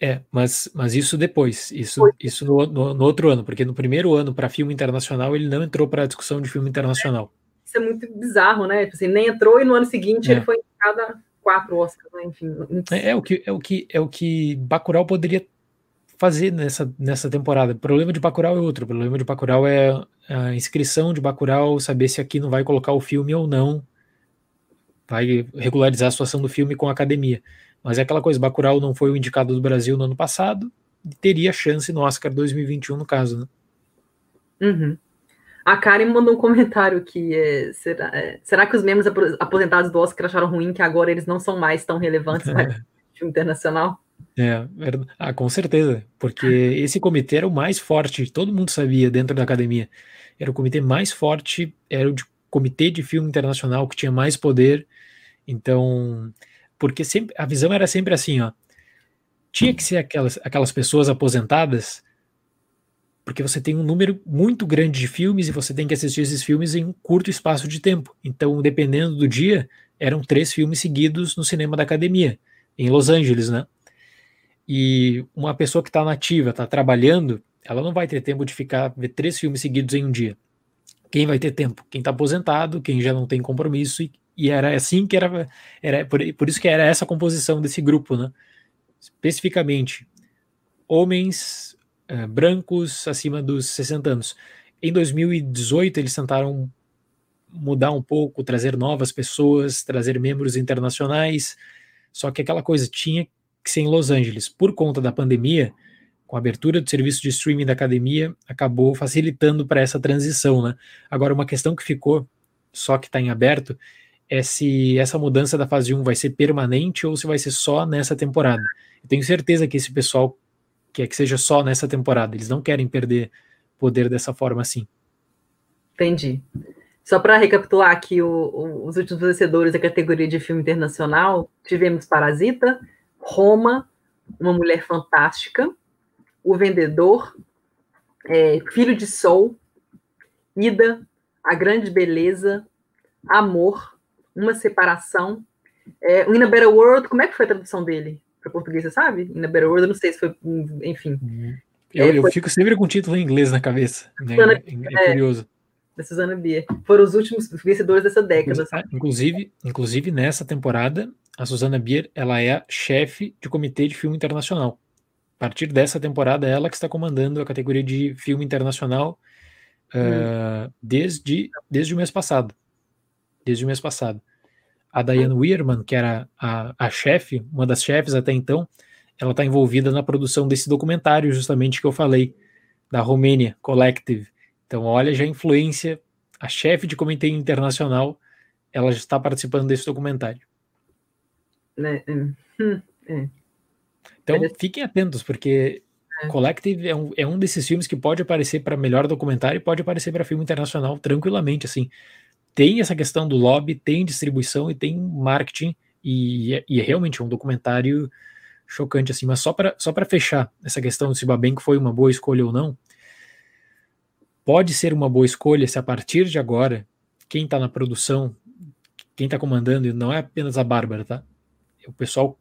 É, mas, mas isso depois, isso, isso no, no, no, outro ano, porque no primeiro ano para filme internacional ele não entrou para a discussão de filme internacional. É, isso é muito bizarro, né? Tipo assim, nem entrou e no ano seguinte é. ele foi indicado quatro Oscars, né? enfim. É, é, o que é o que é o que Bacurau poderia fazer nessa, nessa temporada. O problema de Bacurau é outro. O problema de Bacurau é a inscrição de Bacurau, saber se aqui não vai colocar o filme ou não. Vai regularizar a situação do filme com a academia. Mas é aquela coisa, Bacurau não foi o indicado do Brasil no ano passado, teria chance no Oscar 2021 no caso, né? Uhum. A Karen mandou um comentário que é, será, é, será que os membros aposentados do Oscar acharam ruim que agora eles não são mais tão relevantes para o filme internacional? É, ah, com certeza, porque esse comitê era o mais forte, todo mundo sabia dentro da academia. Era o comitê mais forte, era o de, comitê de filme internacional que tinha mais poder. Então, porque sempre a visão era sempre assim, ó. Tinha que ser aquelas, aquelas pessoas aposentadas porque você tem um número muito grande de filmes e você tem que assistir esses filmes em um curto espaço de tempo. Então, dependendo do dia, eram três filmes seguidos no cinema da academia, em Los Angeles, né? E uma pessoa que está nativa, está trabalhando, ela não vai ter tempo de ficar ver três filmes seguidos em um dia. Quem vai ter tempo? Quem está aposentado, quem já não tem compromisso, e, e, era assim que era, era por, por isso que era essa composição desse grupo, né? Especificamente, homens é, brancos acima dos 60 anos. Em 2018, eles tentaram mudar um pouco, trazer novas pessoas, trazer membros internacionais, só que aquela coisa tinha que ser em Los Angeles. Por conta da pandemia, com a abertura do serviço de streaming da academia, acabou facilitando para essa transição. Né? Agora, uma questão que ficou, só que está em aberto, é se essa mudança da fase 1 vai ser permanente ou se vai ser só nessa temporada. Eu tenho certeza que esse pessoal quer que seja só nessa temporada. Eles não querem perder poder dessa forma assim. Entendi. Só para recapitular aqui o, o, os últimos vencedores da categoria de filme internacional, tivemos Parasita, Roma, Uma Mulher Fantástica, O Vendedor, é, Filho de Sol, Ida, A Grande Beleza, Amor, Uma Separação, é, In a Better World, como é que foi a tradução dele para português, você sabe? In a Better World, eu não sei se foi, enfim. Eu, é, eu fico sempre com o título em inglês na cabeça, né? é, é, curioso da Susana Bier. Foram os últimos vencedores dessa década. Inclusive, inclusive nessa temporada, a Susana Bier ela é a chefe de comitê de filme internacional. A partir dessa temporada, ela que está comandando a categoria de filme internacional hum. uh, desde, desde o mês passado. Desde o mês passado. A Diane Weirman, que era a, a chefe, uma das chefes até então, ela está envolvida na produção desse documentário, justamente que eu falei, da Romênia Collective, então, olha já a influência, a chefe de comitê internacional, ela já está participando desse documentário. É, é. Hum, é. Então, fiquem atentos, porque é. Collective é um, é um desses filmes que pode aparecer para melhor documentário e pode aparecer para filme internacional tranquilamente, assim. Tem essa questão do lobby, tem distribuição e tem marketing, e, é, e é realmente um documentário chocante, assim. Mas só para só fechar essa questão se Babenco foi uma boa escolha ou não, pode ser uma boa escolha se a partir de agora, quem está na produção, quem está comandando, e não é apenas a Bárbara, tá? É o pessoal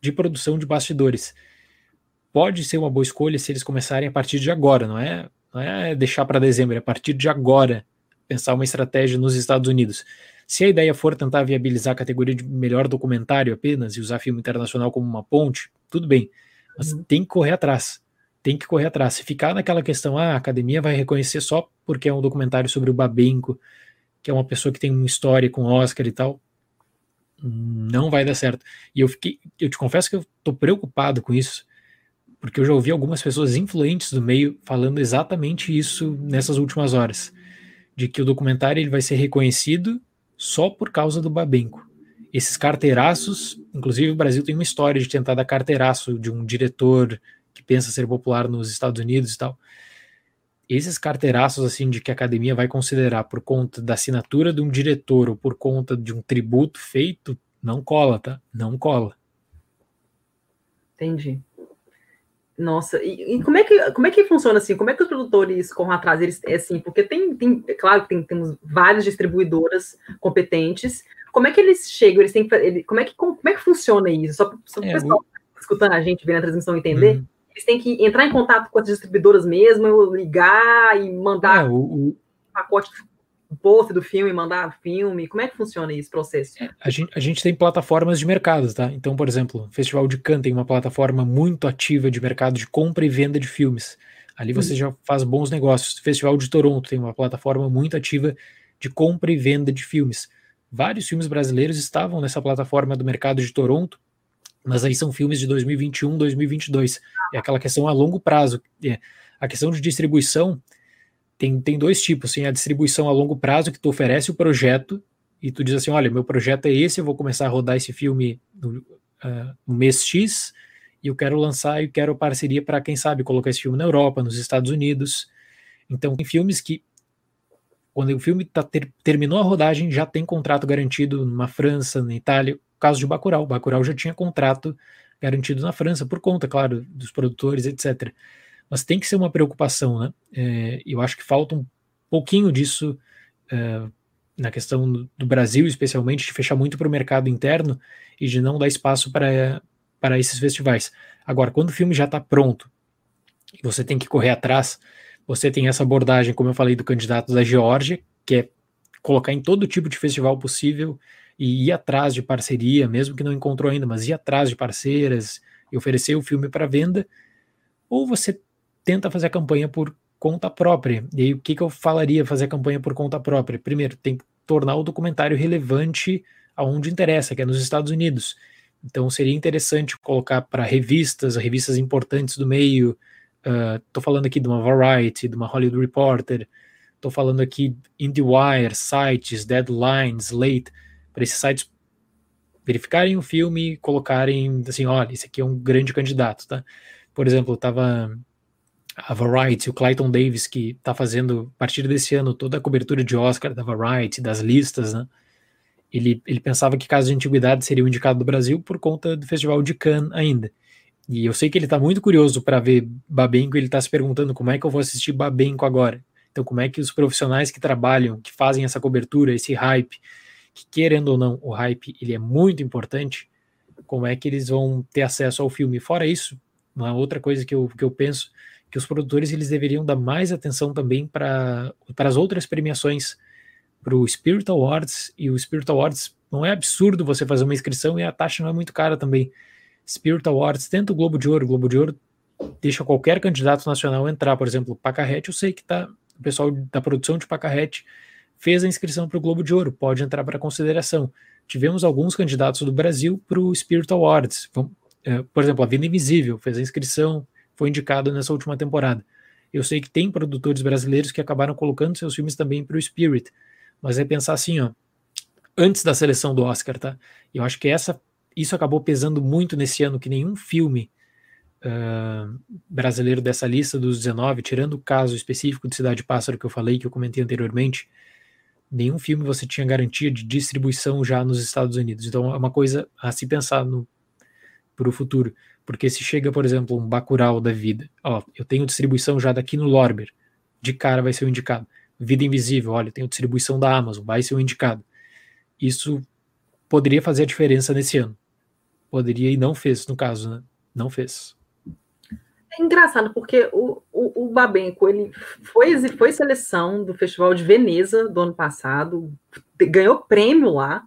de produção de bastidores. Pode ser uma boa escolha se eles começarem a partir de agora, não é, não é deixar para dezembro, é a partir de agora pensar uma estratégia nos Estados Unidos. Se a ideia for tentar viabilizar a categoria de melhor documentário apenas e usar filme internacional como uma ponte, tudo bem, mas uhum. tem que correr atrás tem que correr atrás. Se ficar naquela questão, ah, a academia vai reconhecer só porque é um documentário sobre o Babenco, que é uma pessoa que tem uma história com Oscar e tal, não vai dar certo. E eu fiquei, eu te confesso que eu tô preocupado com isso, porque eu já ouvi algumas pessoas influentes do meio falando exatamente isso nessas últimas horas, de que o documentário ele vai ser reconhecido só por causa do Babenco. Esses carteiraços, inclusive o Brasil tem uma história de tentar dar carteiraço de um diretor que pensa ser popular nos Estados Unidos e tal. Esses carteiraços assim de que a academia vai considerar por conta da assinatura de um diretor ou por conta de um tributo feito, não cola, tá? Não cola. Entendi. Nossa, e, e, como, é que, como é que funciona assim? Como é que os produtores correm atrás? Eles, é assim, porque tem, tem é claro que tem, temos várias distribuidoras competentes. Como é que eles chegam? Eles têm ele, como, é que, como, como é que funciona isso? Só para o é, pessoal o... escutando a gente, vendo a transmissão entender. Uhum eles têm que entrar em contato com as distribuidoras mesmo, ligar e mandar é, o, o pacote post do filme, mandar filme? Como é que funciona esse processo? É, a gente, a gente tem plataformas de mercado, tá? Então, por exemplo, o Festival de Cannes tem uma plataforma muito ativa de mercado de compra e venda de filmes. Ali você hum. já faz bons negócios. O Festival de Toronto tem uma plataforma muito ativa de compra e venda de filmes. Vários filmes brasileiros estavam nessa plataforma do mercado de Toronto mas aí são filmes de 2021, 2022. É aquela questão a longo prazo. É, a questão de distribuição tem, tem dois tipos. Tem a distribuição a longo prazo, que tu oferece o projeto e tu diz assim: olha, meu projeto é esse, eu vou começar a rodar esse filme no, uh, no mês X e eu quero lançar e quero parceria para, quem sabe, colocar esse filme na Europa, nos Estados Unidos. Então, tem filmes que, quando o filme tá ter, terminou a rodagem, já tem contrato garantido na França, na Itália, caso de Bacurau. Bacurau já tinha contrato garantido na França, por conta, claro, dos produtores, etc. Mas tem que ser uma preocupação, né? É, eu acho que falta um pouquinho disso é, na questão do Brasil, especialmente, de fechar muito para o mercado interno e de não dar espaço para, para esses festivais. Agora, quando o filme já está pronto você tem que correr atrás, você tem essa abordagem, como eu falei, do candidato da Geórgia, que é colocar em todo tipo de festival possível e ir atrás de parceria, mesmo que não encontrou ainda, mas ir atrás de parceiras e oferecer o filme para venda, ou você tenta fazer a campanha por conta própria. E aí, o que, que eu falaria fazer a campanha por conta própria? Primeiro, tem que tornar o documentário relevante aonde interessa, que é nos Estados Unidos. Então, seria interessante colocar para revistas, revistas importantes do meio. Estou uh, falando aqui de uma Variety, de uma Hollywood Reporter. Estou falando aqui IndieWire, sites, Deadlines, Slate para esses sites verificarem o filme e colocarem assim, olha, esse aqui é um grande candidato, tá? Por exemplo, eu estava a Variety, o Clayton Davis, que está fazendo, a partir desse ano, toda a cobertura de Oscar da Variety, das listas, né? Ele, ele pensava que Caso de Antiguidade seria o indicado do Brasil por conta do Festival de Cannes ainda. E eu sei que ele está muito curioso para ver Babenco, ele está se perguntando como é que eu vou assistir Babenco agora. Então, como é que os profissionais que trabalham, que fazem essa cobertura, esse hype, que querendo ou não, o hype ele é muito importante, como é que eles vão ter acesso ao filme? Fora isso, uma outra coisa que eu, que eu penso, que os produtores eles deveriam dar mais atenção também para as outras premiações, para o Spirit Awards, e o Spirit Awards não é absurdo você fazer uma inscrição e a taxa não é muito cara também. Spirit Awards, tanto o Globo de Ouro, o Globo de Ouro deixa qualquer candidato nacional entrar, por exemplo, Pacarrete, eu sei que tá, o pessoal da produção de Pacarrete fez a inscrição para o Globo de Ouro, pode entrar para consideração. Tivemos alguns candidatos do Brasil para o Spirit Awards, é, por exemplo, a Vida Invisível fez a inscrição, foi indicado nessa última temporada. Eu sei que tem produtores brasileiros que acabaram colocando seus filmes também para o Spirit, mas é pensar assim, ó, antes da seleção do Oscar, tá? Eu acho que essa isso acabou pesando muito nesse ano, que nenhum filme uh, brasileiro dessa lista dos 19, tirando o caso específico de Cidade Pássaro que eu falei, que eu comentei anteriormente, nenhum filme você tinha garantia de distribuição já nos Estados Unidos. Então é uma coisa a se pensar para o futuro. Porque se chega, por exemplo, um Bacurau da vida, ó, eu tenho distribuição já daqui no Lorber, de cara vai ser o indicado. Vida Invisível, olha, eu tenho distribuição da Amazon, vai ser o indicado. Isso poderia fazer a diferença nesse ano. Poderia e não fez, no caso, né? Não fez. É engraçado, porque o, o, o Babenco, ele foi, foi seleção do Festival de Veneza do ano passado, ganhou prêmio lá,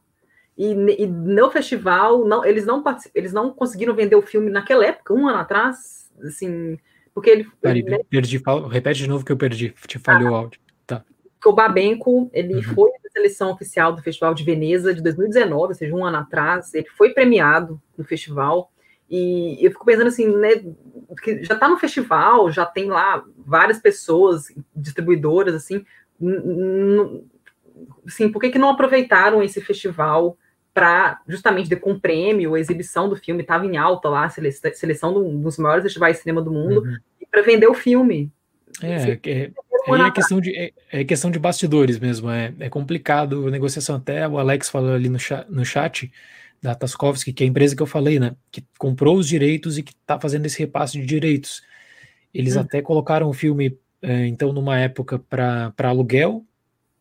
e, e no festival, não, eles, não eles não conseguiram vender o filme naquela época, um ano atrás, assim, porque ele... Peraí, ele perdi, repete de novo que eu perdi, te falhou ah, o áudio. Tá. O Babenco, ele uhum. foi seleção oficial do Festival de Veneza de 2019, ou seja, um ano atrás, ele foi premiado no festival, e eu fico pensando assim, né, que já está no festival, já tem lá várias pessoas, distribuidoras, assim, assim por que, que não aproveitaram esse festival para justamente com um prêmio, a exibição do filme estava em alta lá, a seleção dos maiores festivais de cinema do mundo, uhum. para vender o filme. É, é, é, questão de, é, é, questão de bastidores mesmo, é, é complicado a negociação. Até o Alex falou ali no chat, no chat da Taskovski, que é a empresa que eu falei, né, que comprou os direitos e que está fazendo esse repasse de direitos. Eles hum. até colocaram o filme, é, então, numa época para aluguel,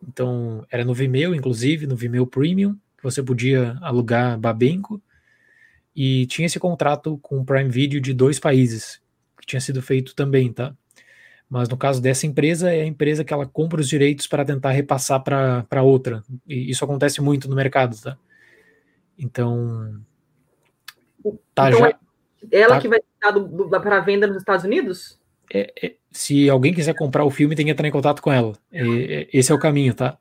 então era no Vimeo, inclusive, no Vimeo Premium, você podia alugar Babenco, e tinha esse contrato com o Prime Video de dois países, que tinha sido feito também, tá? Mas no caso dessa empresa, é a empresa que ela compra os direitos para tentar repassar para outra. E isso acontece muito no mercado, tá? Então. Tá então, já, é ela tá, que vai estar para venda nos Estados Unidos? É, é, se alguém quiser comprar o filme, tem que entrar em contato com ela. É, é esse é o caminho, tá?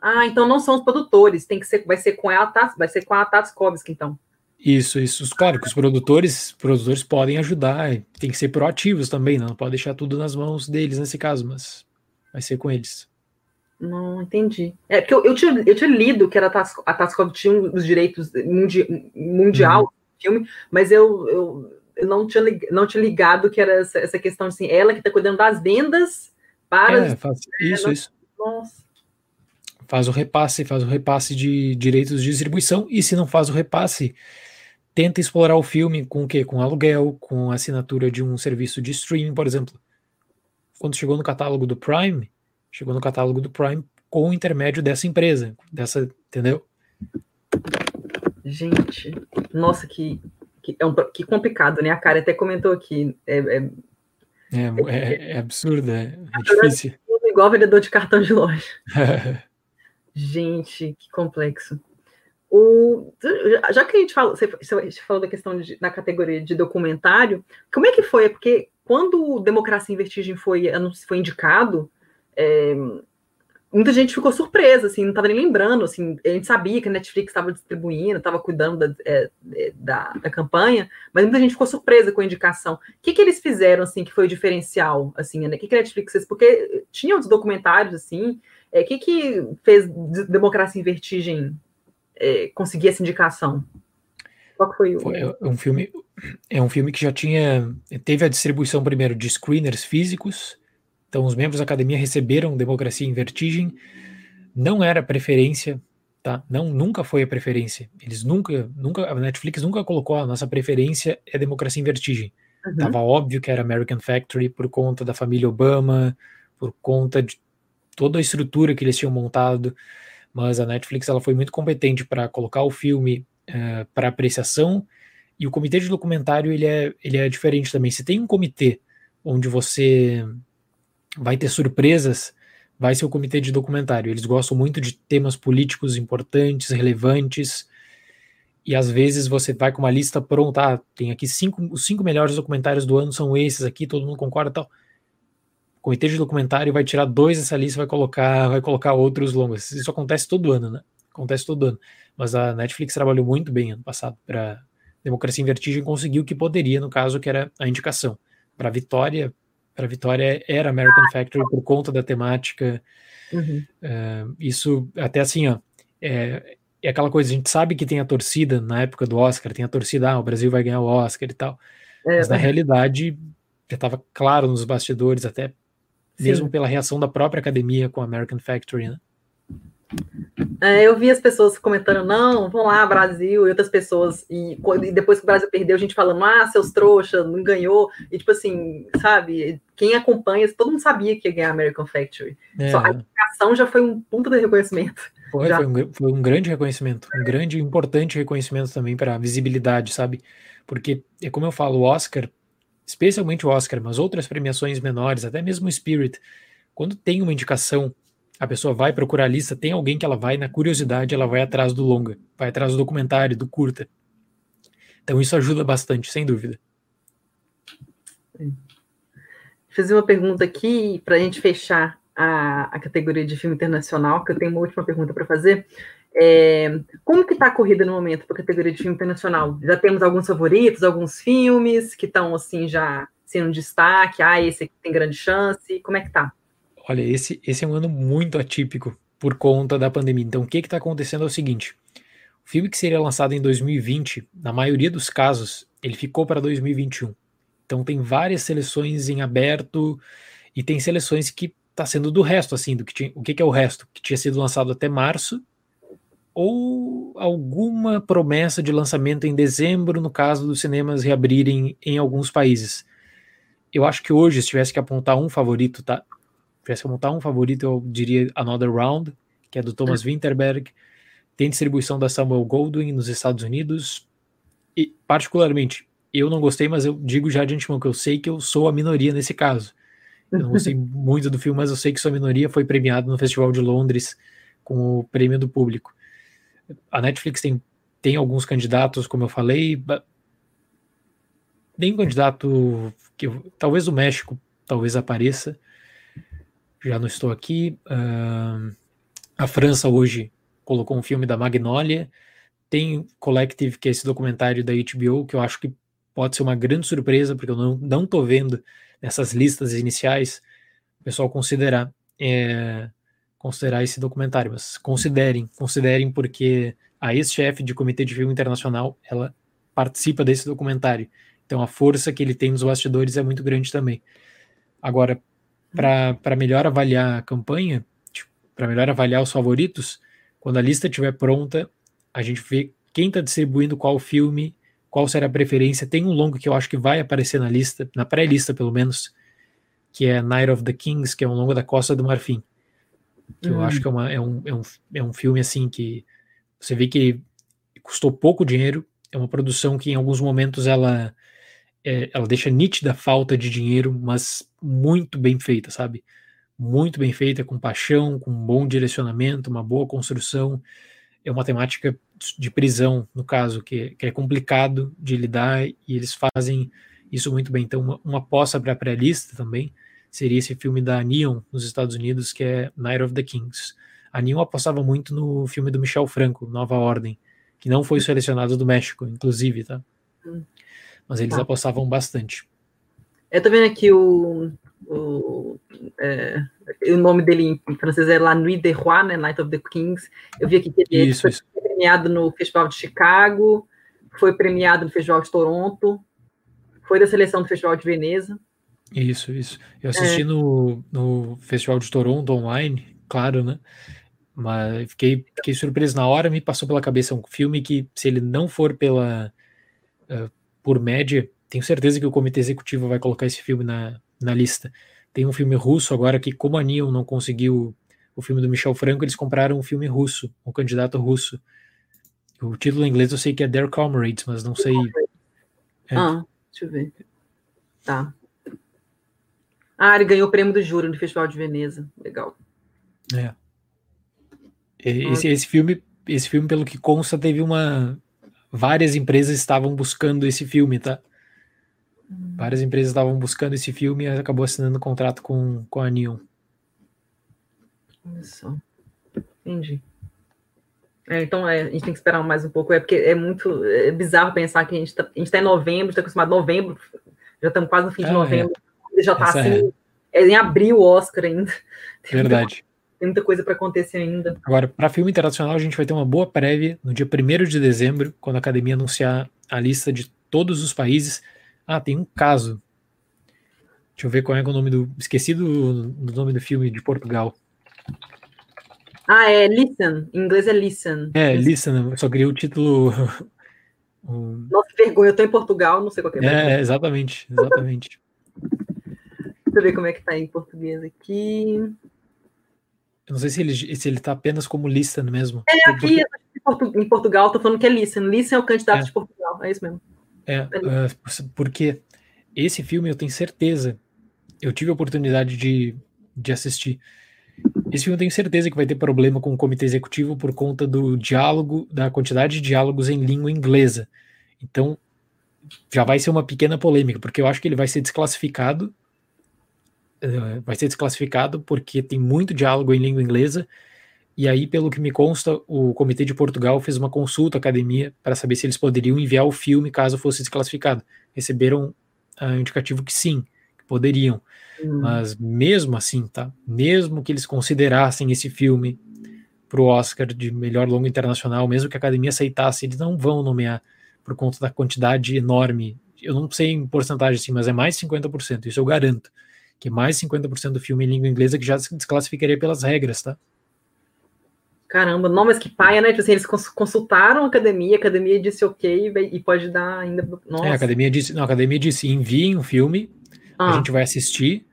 Ah, então não são os produtores, tem que ser, vai ser com ela, vai ser com a Tatskovski, então. Isso, isso. Claro que os produtores, produtores podem ajudar, tem que ser proativos também, não pode deixar tudo nas mãos deles nesse caso, mas vai ser com eles. Não entendi. É porque eu, eu, tinha, eu tinha lido que era a Tascov tinha os direitos mundi, mundial uhum. do filme, mas eu, eu, eu, não, tinha, não tinha ligado que era essa, essa questão assim, ela que está cuidando das vendas para. É, faz, isso, é, isso. Nossa faz o repasse, faz o repasse de direitos de distribuição, e se não faz o repasse, tenta explorar o filme com o quê? Com aluguel, com assinatura de um serviço de streaming, por exemplo. Quando chegou no catálogo do Prime, chegou no catálogo do Prime com o intermédio dessa empresa, dessa, entendeu? Gente, nossa, que, que, é um, que complicado, né? A cara até comentou aqui. É, é, é, é, é absurdo, é, é difícil. Igual vendedor de cartão de loja. Gente, que complexo. O, já que a gente falou, você, falou da questão de, na categoria de documentário, como é que foi? Porque quando o Democracia em Vertigem foi, foi indicado, é, muita gente ficou surpresa, assim, não estava nem lembrando, assim, a gente sabia que a Netflix estava distribuindo, estava cuidando da, é, é, da, da, campanha, mas muita gente ficou surpresa com a indicação. O que, que eles fizeram, assim, que foi o diferencial, assim, né? O que, que a Netflix fez? Porque tinha os documentários, assim, o é, que, que fez Democracia em Vertigem é, conseguir essa indicação? Qual foi o. Foi, é um filme. É um filme que já tinha. Teve a distribuição primeiro de screeners físicos. Então, os membros da academia receberam Democracia em Vertigem. Não era preferência, tá? Não, nunca foi a preferência. Eles nunca, nunca, a Netflix nunca colocou a nossa preferência é Democracia em Vertigem. Uhum. Tava óbvio que era American Factory por conta da família Obama, por conta de toda a estrutura que eles tinham montado. Mas a Netflix ela foi muito competente para colocar o filme uh, para apreciação. E o comitê de documentário ele é, ele é diferente também. Se tem um comitê onde você vai ter surpresas, vai ser o comitê de documentário. Eles gostam muito de temas políticos importantes, relevantes. E às vezes você vai com uma lista pronta, ah, tem aqui cinco, os cinco melhores documentários do ano são esses aqui, todo mundo concorda tal. O comitê de documentário vai tirar dois dessa lista, vai colocar, vai colocar outros longos. Isso acontece todo ano, né? Acontece todo ano. Mas a Netflix trabalhou muito bem ano passado para Democracia em Vertigem conseguiu o que poderia, no caso, que era a indicação. Para a Vitória, para Vitória era American Factory por conta da temática. Uhum. Uh, isso, até assim, ó, é, é aquela coisa, a gente sabe que tem a torcida na época do Oscar, tem a torcida, ah, o Brasil vai ganhar o Oscar e tal. É, mas na é. realidade, já estava claro nos bastidores, até Sim. mesmo pela reação da própria academia com a American Factory, né? É, eu vi as pessoas comentando, não, vão lá, Brasil, e outras pessoas, e, e, depois que o Brasil perdeu, a gente falando, ah, seus trouxas, não ganhou, e tipo assim, sabe, quem acompanha, todo mundo sabia que ia ganhar American Factory. É. Só a indicação já foi um ponto de reconhecimento. Foi, foi um, foi um grande reconhecimento, um grande e importante reconhecimento também para a visibilidade, sabe? Porque, é como eu falo, o Oscar, especialmente o Oscar, mas outras premiações menores, até mesmo o Spirit, quando tem uma indicação a pessoa vai procurar a lista, tem alguém que ela vai, na curiosidade, ela vai atrás do longa, vai atrás do documentário, do curta. Então isso ajuda bastante, sem dúvida. Fiz uma pergunta aqui para a gente fechar a, a, categoria de filme internacional, que eu tenho uma última pergunta para fazer. É, como que está a corrida no momento para a categoria de filme internacional? Já temos alguns favoritos, alguns filmes que estão assim já sendo destaque. Ah, esse aqui tem grande chance. Como é que tá? Olha, esse, esse é um ano muito atípico por conta da pandemia. Então, o que está acontecendo é o seguinte: o filme que seria lançado em 2020, na maioria dos casos, ele ficou para 2021. Então, tem várias seleções em aberto e tem seleções que está sendo do resto, assim, do que tinha, o que, que é o resto? Que tinha sido lançado até março ou alguma promessa de lançamento em dezembro, no caso dos cinemas reabrirem em alguns países. Eu acho que hoje, se tivesse que apontar um favorito, tá? tivesse que montar um favorito, eu diria Another Round, que é do Thomas Winterberg. Tem distribuição da Samuel Goldwyn nos Estados Unidos. E, particularmente, eu não gostei, mas eu digo já de antemão que eu sei que eu sou a minoria nesse caso. Eu não gostei muito do filme, mas eu sei que sou a minoria. Foi premiado no Festival de Londres com o prêmio do público. A Netflix tem, tem alguns candidatos, como eu falei. Tem um candidato que talvez o México talvez apareça já não estou aqui. Uh, a França hoje colocou um filme da Magnolia. Tem Collective, que é esse documentário da HBO, que eu acho que pode ser uma grande surpresa, porque eu não, não tô vendo nessas listas iniciais o pessoal considerar, é, considerar esse documentário. Mas considerem, considerem, porque a ex-chefe de Comitê de Filme Internacional, ela participa desse documentário. Então a força que ele tem nos bastidores é muito grande também. Agora, para melhor avaliar a campanha, tipo, para melhor avaliar os favoritos, quando a lista estiver pronta, a gente vê quem está distribuindo qual filme, qual será a preferência. Tem um longo que eu acho que vai aparecer na lista, na pré-lista pelo menos, que é Night of the Kings, que é um longo da Costa do Marfim. Que eu acho hum. que é, uma, é, um, é, um, é um filme assim que você vê que custou pouco dinheiro, é uma produção que em alguns momentos ela é, ela deixa nítida a falta de dinheiro, mas muito bem feita, sabe? Muito bem feita, com paixão, com um bom direcionamento, uma boa construção. É uma temática de prisão, no caso, que, que é complicado de lidar e eles fazem isso muito bem. Então, uma, uma aposta para a pré-lista também seria esse filme da Neon nos Estados Unidos, que é Night of the Kings. A Neon apostava muito no filme do Michel Franco, Nova Ordem, que não foi selecionado do México, inclusive, tá? Hum mas eles tá. apostavam bastante. Eu tô vendo aqui o, o, é, o nome dele em francês é La Nuit des Rois, né? Night of the Kings. Eu vi aqui que ele é isso, isso. premiado no Festival de Chicago, foi premiado no Festival de Toronto, foi da seleção do Festival de Veneza. Isso, isso. Eu assisti é. no, no Festival de Toronto online, claro, né? Mas fiquei, fiquei surpreso na hora, me passou pela cabeça um filme que, se ele não for pela uh, por média, tenho certeza que o comitê executivo vai colocar esse filme na, na lista. Tem um filme russo agora que, como a Neon não conseguiu o filme do Michel Franco, eles compraram um filme russo, um candidato russo. O título em inglês eu sei que é Their Comrades, mas não sei. É. Ah, deixa eu ver. Tá. Ah, ele ganhou o prêmio do júri no Festival de Veneza. Legal. É. Esse, esse filme, esse filme, pelo que consta, teve uma. Várias empresas estavam buscando esse filme, tá? Hum. Várias empresas estavam buscando esse filme e acabou assinando um contrato com, com a Neon. Olha só. Entendi. É, então é, a gente tem que esperar mais um pouco, é porque é muito é bizarro pensar que a gente está tá em novembro, está acostumado a novembro, já estamos quase no fim de ah, novembro, já está assim, é. é. em abril o Oscar ainda. Verdade. Tem muita coisa para acontecer ainda. Agora, para filme internacional, a gente vai ter uma boa prévia no dia 1 de dezembro, quando a academia anunciar a lista de todos os países. Ah, tem um caso. Deixa eu ver qual é o nome do. Esqueci do, do nome do filme de Portugal. Ah, é Listen. Em inglês é Listen. É, Listen. Eu só queria o título. Nossa, que vergonha. Eu tô em Portugal, não sei qual é. É, exatamente. Exatamente. Deixa eu ver como é que tá em português aqui. Eu não sei se ele, se ele tá apenas como listen mesmo. É, aqui em Portugal, tô falando que é listen. Listen é o candidato é. de Portugal, é isso mesmo. É, uh, porque esse filme eu tenho certeza, eu tive a oportunidade de, de assistir. Esse filme eu tenho certeza que vai ter problema com o comitê executivo por conta do diálogo, da quantidade de diálogos em língua inglesa. Então, já vai ser uma pequena polêmica, porque eu acho que ele vai ser desclassificado eh, vai ser desclassificado porque tem muito diálogo em língua inglesa. E aí, pelo que me consta, o Comitê de Portugal fez uma consulta à academia para saber se eles poderiam enviar o filme caso fosse desclassificado. Receberam uh, indicativo que sim, que poderiam. Hum. Mas mesmo assim, tá? Mesmo que eles considerassem esse filme para o Oscar de melhor longo internacional, mesmo que a academia aceitasse, eles não vão nomear por conta da quantidade enorme. Eu não sei em porcentagem assim, mas é mais 50%, isso eu garanto que mais 50% do filme em língua inglesa que já se desclassificaria pelas regras, tá? Caramba, não, mas que paia, né? Tipo assim, eles consultaram a academia, a academia disse ok e pode dar ainda. Nossa. É, a academia disse, não, a academia disse: enviem um filme, ah. a gente vai assistir.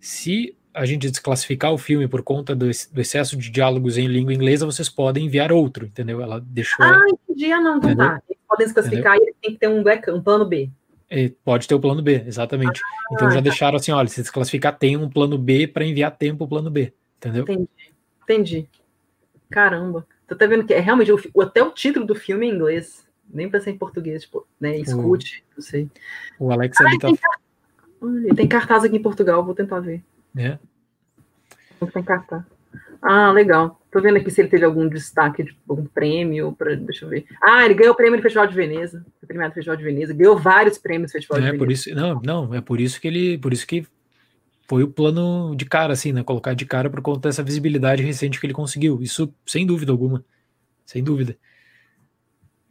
Se a gente desclassificar o filme por conta do, do, excesso de diálogos em língua inglesa, vocês podem enviar outro, entendeu? Ela deixou. Ah, entendi, ah, não, então tá. Eles podem desclassificar entendeu? e tem que ter um, back, um plano B. Pode ter o plano B, exatamente. Ah, então já tá. deixaram assim, olha, se desclassificar, tem um plano B para enviar tempo o plano B, entendeu? Entendi, entendi. Caramba. Você tá vendo que é realmente o, até o título do filme é em inglês. Nem ser em português, tipo, né? Escute, o, não sei. O Alex ah, tá... tem, tem cartaz aqui em Portugal, vou tentar ver. É. Tem cartaz. Ah, legal. Tô vendo aqui se ele teve algum destaque, de algum prêmio, pra, deixa eu ver. Ah, ele ganhou o prêmio no Festival de Veneza, foi premiado no Festival de Veneza, ganhou vários prêmios no Festival é, de Veneza. Por isso, não, não, é por isso que ele, por isso que foi o plano de cara, assim, né? Colocar de cara por conta dessa visibilidade recente que ele conseguiu. Isso, sem dúvida alguma. Sem dúvida.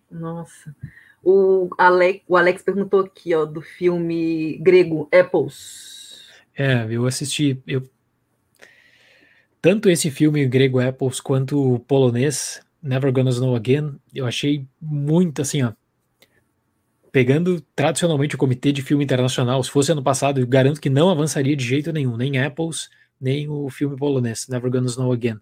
Nossa. O Alex, o Alex perguntou aqui, ó, do filme grego Apples. É, eu assisti. Eu tanto esse filme grego Apples quanto o polonês Never Gonna Snow Again, eu achei muito assim, ó. Pegando tradicionalmente o comitê de filme internacional, se fosse ano passado, eu garanto que não avançaria de jeito nenhum, nem Apples, nem o filme polonês, Never Gonna Snow Again.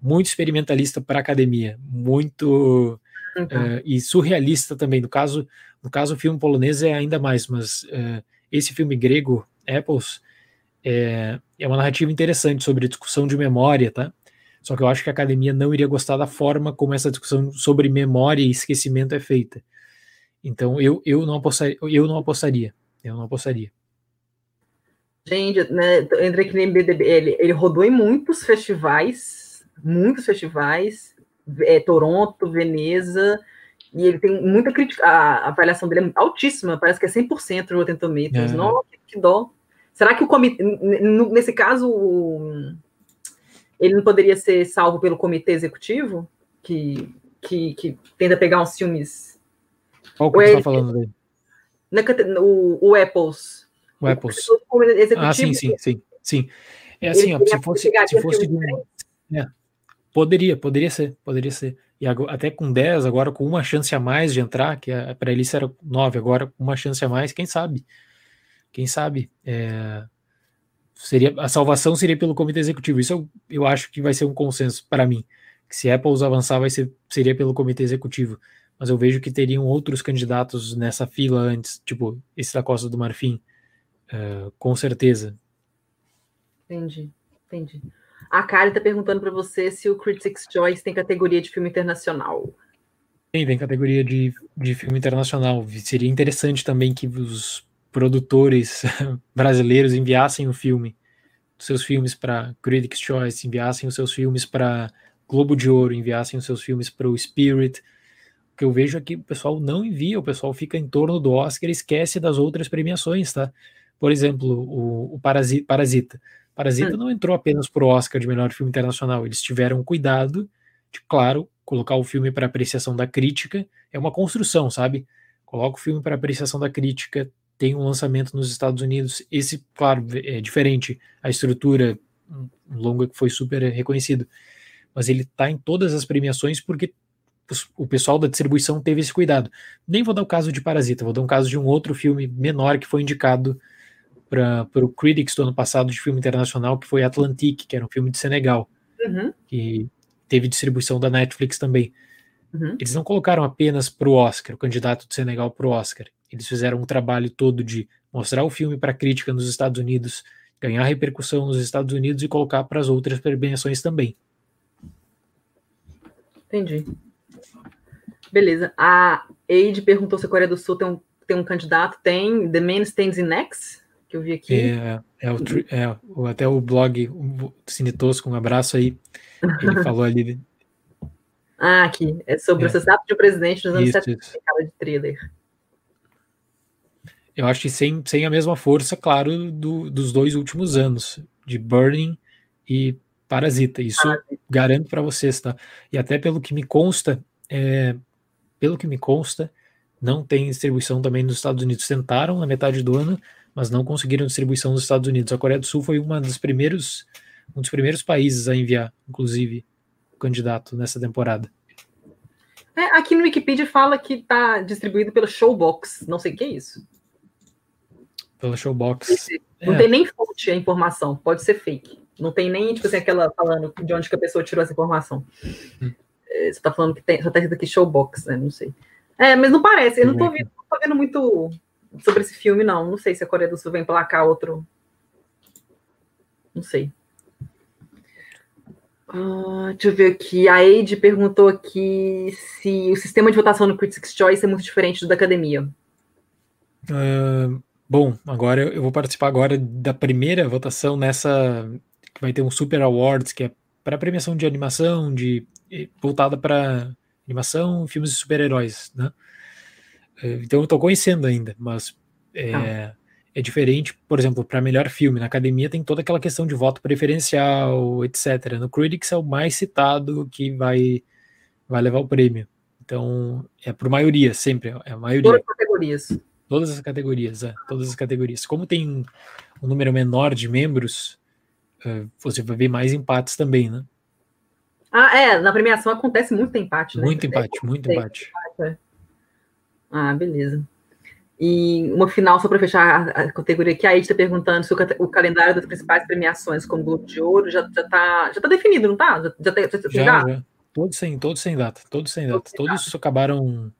Muito experimentalista para academia, muito uhum. uh, e surrealista também. No caso, no caso, o filme polonês é ainda mais, mas uh, esse filme grego, Apples, é, é uma narrativa interessante sobre discussão de memória, tá? Só que eu acho que a academia não iria gostar da forma como essa discussão sobre memória e esquecimento é feita. Então eu, eu não apostaria, eu não apostaria, eu não apostaria. Gente, né, entrei aqui no MBDB, ele, ele rodou em muitos festivais, muitos festivais, é, Toronto, Veneza, e ele tem muita crítica, a, a avaliação dele é altíssima, parece que é 100% no Rotten Tomatoes. É. Nossa, que dó. Será que o comitê, nesse caso, ele não poderia ser salvo pelo comitê executivo, que, que, que tenta pegar uns filmes Qual que você está falando dele? Na, o, o Apples. O Apples. Ah, sim, sim, sim, sim. É assim, ó, se fosse, se fosse de é, poderia, poderia ser, poderia ser. E agora, até com 10, agora com uma chance a mais de entrar, que é, para eles era 9, agora com uma chance a mais, quem sabe? Quem sabe? É, seria a salvação seria pelo comitê executivo. Isso eu, eu acho que vai ser um consenso para mim. Que se Apple avançar, vai ser, seria pelo comitê executivo. Mas eu vejo que teriam outros candidatos nessa fila antes, tipo esse da Costa do Marfim, uh, com certeza. Entendi, entendi. A Kari está perguntando para você se o Critics' Choice tem categoria de filme internacional. Tem, tem categoria de, de filme internacional. Seria interessante também que os produtores brasileiros enviassem o filme, seus filmes para Critics' Choice, enviassem os seus filmes para Globo de Ouro, enviassem os seus filmes para o Spirit. O que eu vejo é que o pessoal não envia, o pessoal fica em torno do Oscar e esquece das outras premiações, tá? Por exemplo, o, o Parasita. Parasita hum. não entrou apenas para o Oscar de melhor filme internacional, eles tiveram cuidado de, claro, colocar o filme para apreciação da crítica, é uma construção, sabe? Coloca o filme para apreciação da crítica, tem um lançamento nos Estados Unidos, esse, claro, é diferente, a estrutura, um longa que foi super reconhecido, mas ele está em todas as premiações porque o pessoal da distribuição teve esse cuidado. Nem vou dar o caso de Parasita, vou dar um caso de um outro filme menor que foi indicado para o Critics do ano passado de filme internacional, que foi Atlantique, que era um filme de Senegal, uhum. que teve distribuição da Netflix também. Uhum. Eles não colocaram apenas para o Oscar, o candidato de Senegal para o Oscar. Eles fizeram um trabalho todo de mostrar o filme para crítica nos Estados Unidos, ganhar repercussão nos Estados Unidos e colocar para as outras premiações também. Entendi. Beleza. A Eide perguntou se a Coreia do Sul tem um, tem um candidato. Tem. The Man Stands in Next? que eu vi aqui. É, é, o, é até o blog o Cine Tosco, um abraço aí. Ele falou ali. Ah, aqui. É sobre é. o assassinato de um presidente nos anos isso, 70, isso. cara de thriller. Eu acho que sem, sem a mesma força, claro, do, dos dois últimos anos, de Burning e Parasita. Isso garanto para vocês, tá? E até pelo que me consta, é, pelo que me consta, não tem distribuição também nos Estados Unidos. Tentaram na metade do ano, mas não conseguiram distribuição nos Estados Unidos. A Coreia do Sul foi uma dos primeiros, um dos primeiros países a enviar, inclusive, o candidato nessa temporada. É, aqui no Wikipedia fala que está distribuído pelo Showbox. Não sei o que é isso. Pela Showbox. Não é. tem nem fonte a informação, pode ser fake. Não tem nem, tipo assim, aquela falando de onde que a pessoa tirou essa informação. Hum. É, você está falando que tem, só está escrito aqui Showbox, né? Não sei. É, mas não parece, eu não estou vendo, vendo muito sobre esse filme, não. Não sei se a Coreia do Sul vai emplacar outro. Não sei. Uh, deixa eu ver aqui. A Eide perguntou aqui se o sistema de votação no Critics' Choice é muito diferente do da academia. Uh, bom, agora eu vou participar agora da primeira votação nessa que vai ter um Super Awards, que é para premiação de animação, de voltada para animação, filmes de super-heróis, né? É, então eu estou conhecendo ainda, mas é, ah. é diferente, por exemplo, para melhor filme. Na academia tem toda aquela questão de voto preferencial, etc. No Critics é o mais citado que vai, vai levar o prêmio. Então, é por maioria, sempre, é a maioria. Todas as categorias. Todas as categorias, é, todas as categorias. Como tem um número menor de membros, é, você vai ver mais empates também, né? Ah, é, na premiação acontece muito empate, né? Muito empate, muito empate. empate é. Ah, beleza. E uma final, só para fechar a, categoria aqui, a Ed está perguntando se o, o, calendário das principais premiações, como Globo de Ouro, já está já tá, já tá definido, não está? Já, já, já, já, já. Todos sem, todos sem data, todos sem data. Todos, todos acabaram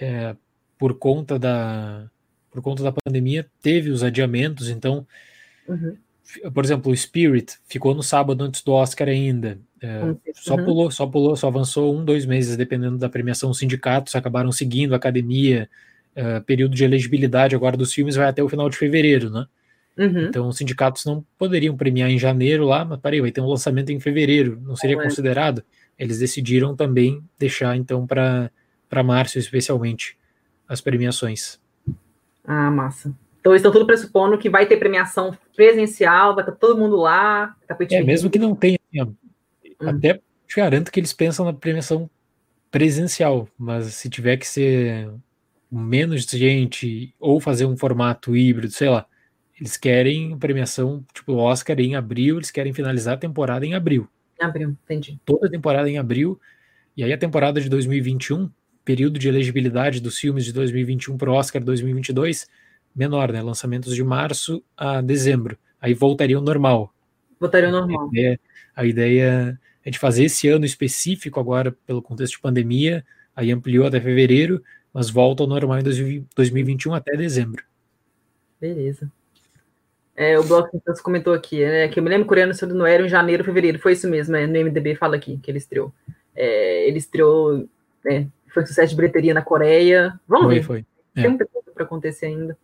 é, por conta da por conta da pandemia, teve os adiamentos, então, uhum. por exemplo, o Spirit ficou no sábado antes do Oscar ainda. É, só uhum. pulou, só pulou, só avançou um, dois meses, dependendo da premiação. Os sindicatos acabaram seguindo a academia. Uh, período de elegibilidade agora dos filmes vai até o final de fevereiro, né? Uhum. Então os sindicatos não poderiam premiar em janeiro lá, mas peraí, vai ter um lançamento em fevereiro, não seria é. considerado? Eles decidiram também deixar então para março, especialmente, as premiações. Ah, massa. Então eles estão tudo pressupondo que vai ter premiação presencial, vai estar todo mundo lá. É, mesmo que não tenha, assim, Hum. Até te garanto que eles pensam na premiação presencial, mas se tiver que ser menos gente ou fazer um formato híbrido, sei lá. Eles querem premiação, tipo Oscar em abril, eles querem finalizar a temporada em abril. Abril, entendi. Toda a temporada em abril. E aí a temporada de 2021, período de elegibilidade dos filmes de 2021 para o Oscar 2022, menor, né? Lançamentos de março a dezembro. Aí voltaria ao normal. Voltaria ao normal. A ideia, a ideia é de fazer esse ano específico agora, pelo contexto de pandemia, aí ampliou até fevereiro, mas volta ao normal em 2021 até dezembro. Beleza. É, o Bloco então, comentou aqui, né, que eu me lembro coreano sendo no era em janeiro, fevereiro, foi isso mesmo, é, no MDB fala aqui que ele estreou. É, ele estreou, né, foi sucesso de bilheteria na Coreia. Vamos foi, ver. Foi. Tem é. muita coisa para acontecer ainda.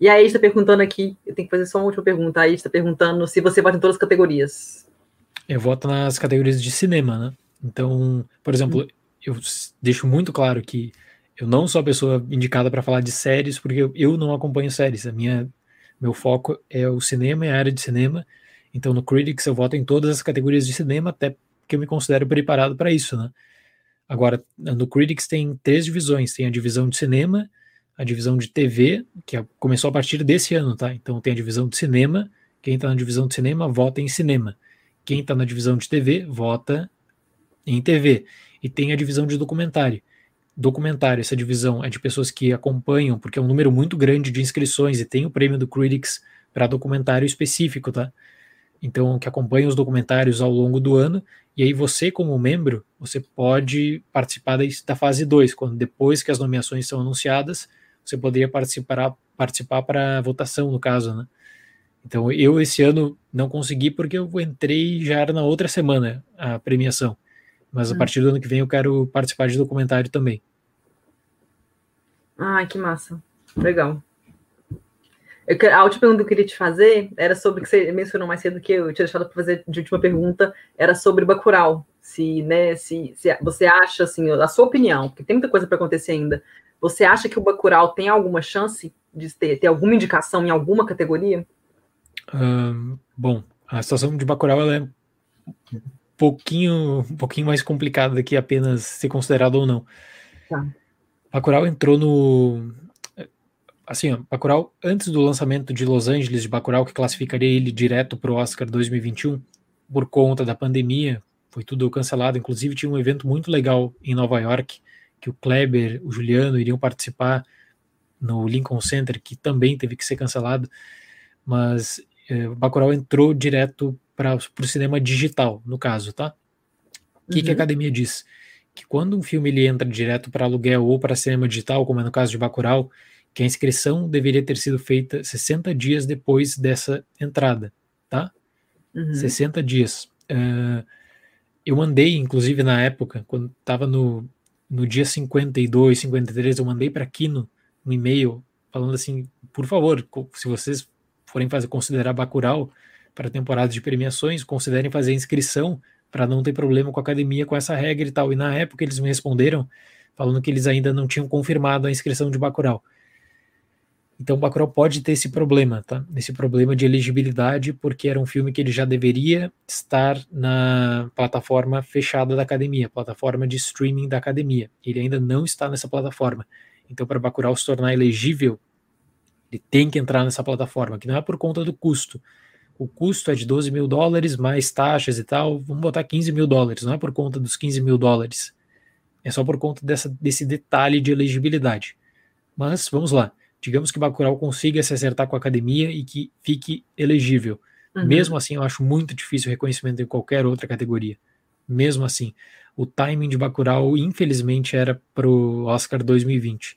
E aí está perguntando aqui, eu tenho que fazer só uma última pergunta. Aí está perguntando se você vota em todas as categorias. Eu voto nas categorias de cinema, né? Então, por exemplo, hum. eu deixo muito claro que eu não sou a pessoa indicada para falar de séries, porque eu, eu não acompanho séries. A minha meu foco é o cinema e a área de cinema. Então, no Critics, eu voto em todas as categorias de cinema, até porque eu me considero preparado para isso, né? Agora, no Critics tem três divisões: tem a divisão de cinema, a divisão de TV, que é, começou a partir desse ano, tá? Então, tem a divisão de cinema. Quem está na divisão de cinema vota em cinema. Quem está na divisão de TV vota em TV. E tem a divisão de documentário documentário, essa divisão é de pessoas que acompanham, porque é um número muito grande de inscrições e tem o prêmio do Critics para documentário específico, tá? Então, que acompanha os documentários ao longo do ano, e aí você, como membro, você pode participar da, fase 2, quando depois que as nomeações são anunciadas, você poderia participar participar para votação, no caso, né? Então, eu esse ano não consegui porque eu entrei já era na outra semana a premiação. Mas a hum. partir do ano que vem eu quero participar de documentário também. Ah, que massa. Legal. Eu, a última pergunta que eu queria te fazer era sobre que você mencionou mais cedo que eu tinha deixado para fazer de última pergunta, era sobre Bacurau. Se, né, se, se você acha, assim, a sua opinião, porque tem muita coisa para acontecer ainda, você acha que o Bacurau tem alguma chance de ter, ter alguma indicação em alguma categoria? Um, bom, a situação de Bacurau ela é pouquinho, um pouquinho mais complicado do que apenas ser considerado ou não. Tá. Bacurau entrou no assim, ó, Bacurau antes do lançamento de Los Angeles de Bacurau que classificaria ele direto para o Oscar 2021 por conta da pandemia, foi tudo cancelado, inclusive tinha um evento muito legal em Nova York que o Kleber, o Juliano iriam participar no Lincoln Center, que também teve que ser cancelado, mas é, Bacurau entrou direto para o cinema digital, no caso, tá? O que, uhum. que a uhum. academia diz? Que quando um filme ele entra direto para aluguel ou para cinema digital, como é no caso de Bacurau, que a inscrição deveria ter sido feita 60 dias depois dessa entrada, tá? Uhum. 60 dias. Uh, eu mandei, inclusive na época, quando estava no, no dia 52, 53, eu mandei para Kino um e-mail falando assim, por favor, se vocês forem fazer considerar Bacurau, para temporada de premiações, considerem fazer inscrição para não ter problema com a academia com essa regra e tal. E na época eles me responderam falando que eles ainda não tinham confirmado a inscrição de Bacurau. Então Bacurau pode ter esse problema, tá? Esse problema de elegibilidade, porque era um filme que ele já deveria estar na plataforma fechada da academia, plataforma de streaming da academia. Ele ainda não está nessa plataforma. Então para Bacurau se tornar elegível, ele tem que entrar nessa plataforma, que não é por conta do custo, o custo é de 12 mil dólares, mais taxas e tal, vamos botar 15 mil dólares, não é por conta dos 15 mil dólares, é só por conta dessa, desse detalhe de elegibilidade. Mas vamos lá, digamos que Bacurau consiga se acertar com a academia e que fique elegível. Uhum. Mesmo assim, eu acho muito difícil o reconhecimento em qualquer outra categoria. Mesmo assim, o timing de Bacurau, infelizmente, era para o Oscar 2020.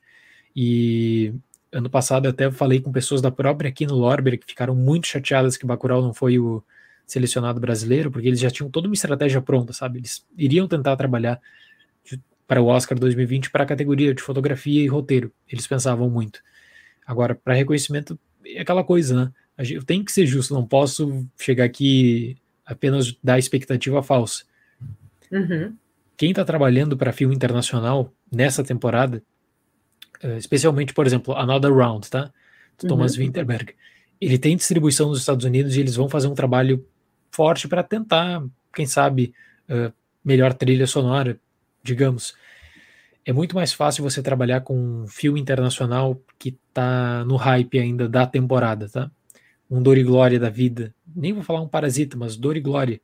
E ano passado eu até falei com pessoas da própria aqui no Lorber que ficaram muito chateadas que Bacurau não foi o selecionado brasileiro, porque eles já tinham toda uma estratégia pronta, sabe? Eles iriam tentar trabalhar para o Oscar 2020 para a categoria de fotografia e roteiro. Eles pensavam muito. Agora, para reconhecimento, é aquela coisa, né? Eu tenho que ser justo, não posso chegar aqui apenas dar expectativa falsa. Uhum. Quem está trabalhando para filme internacional nessa temporada eh, especialmente, por exemplo, Another Round, tá? Do uhum. Thomas Winterberg. Ele tem distribuição nos Estados Unidos e eles vão fazer um trabalho forte para tentar, quem sabe, uh, melhor trilha sonora, digamos. É muito mais fácil você trabalhar com um filme internacional que tá no hype ainda da temporada, tá? Um Dor e Glória da vida. Nem vou falar um Parasita, mas Dor e Glória.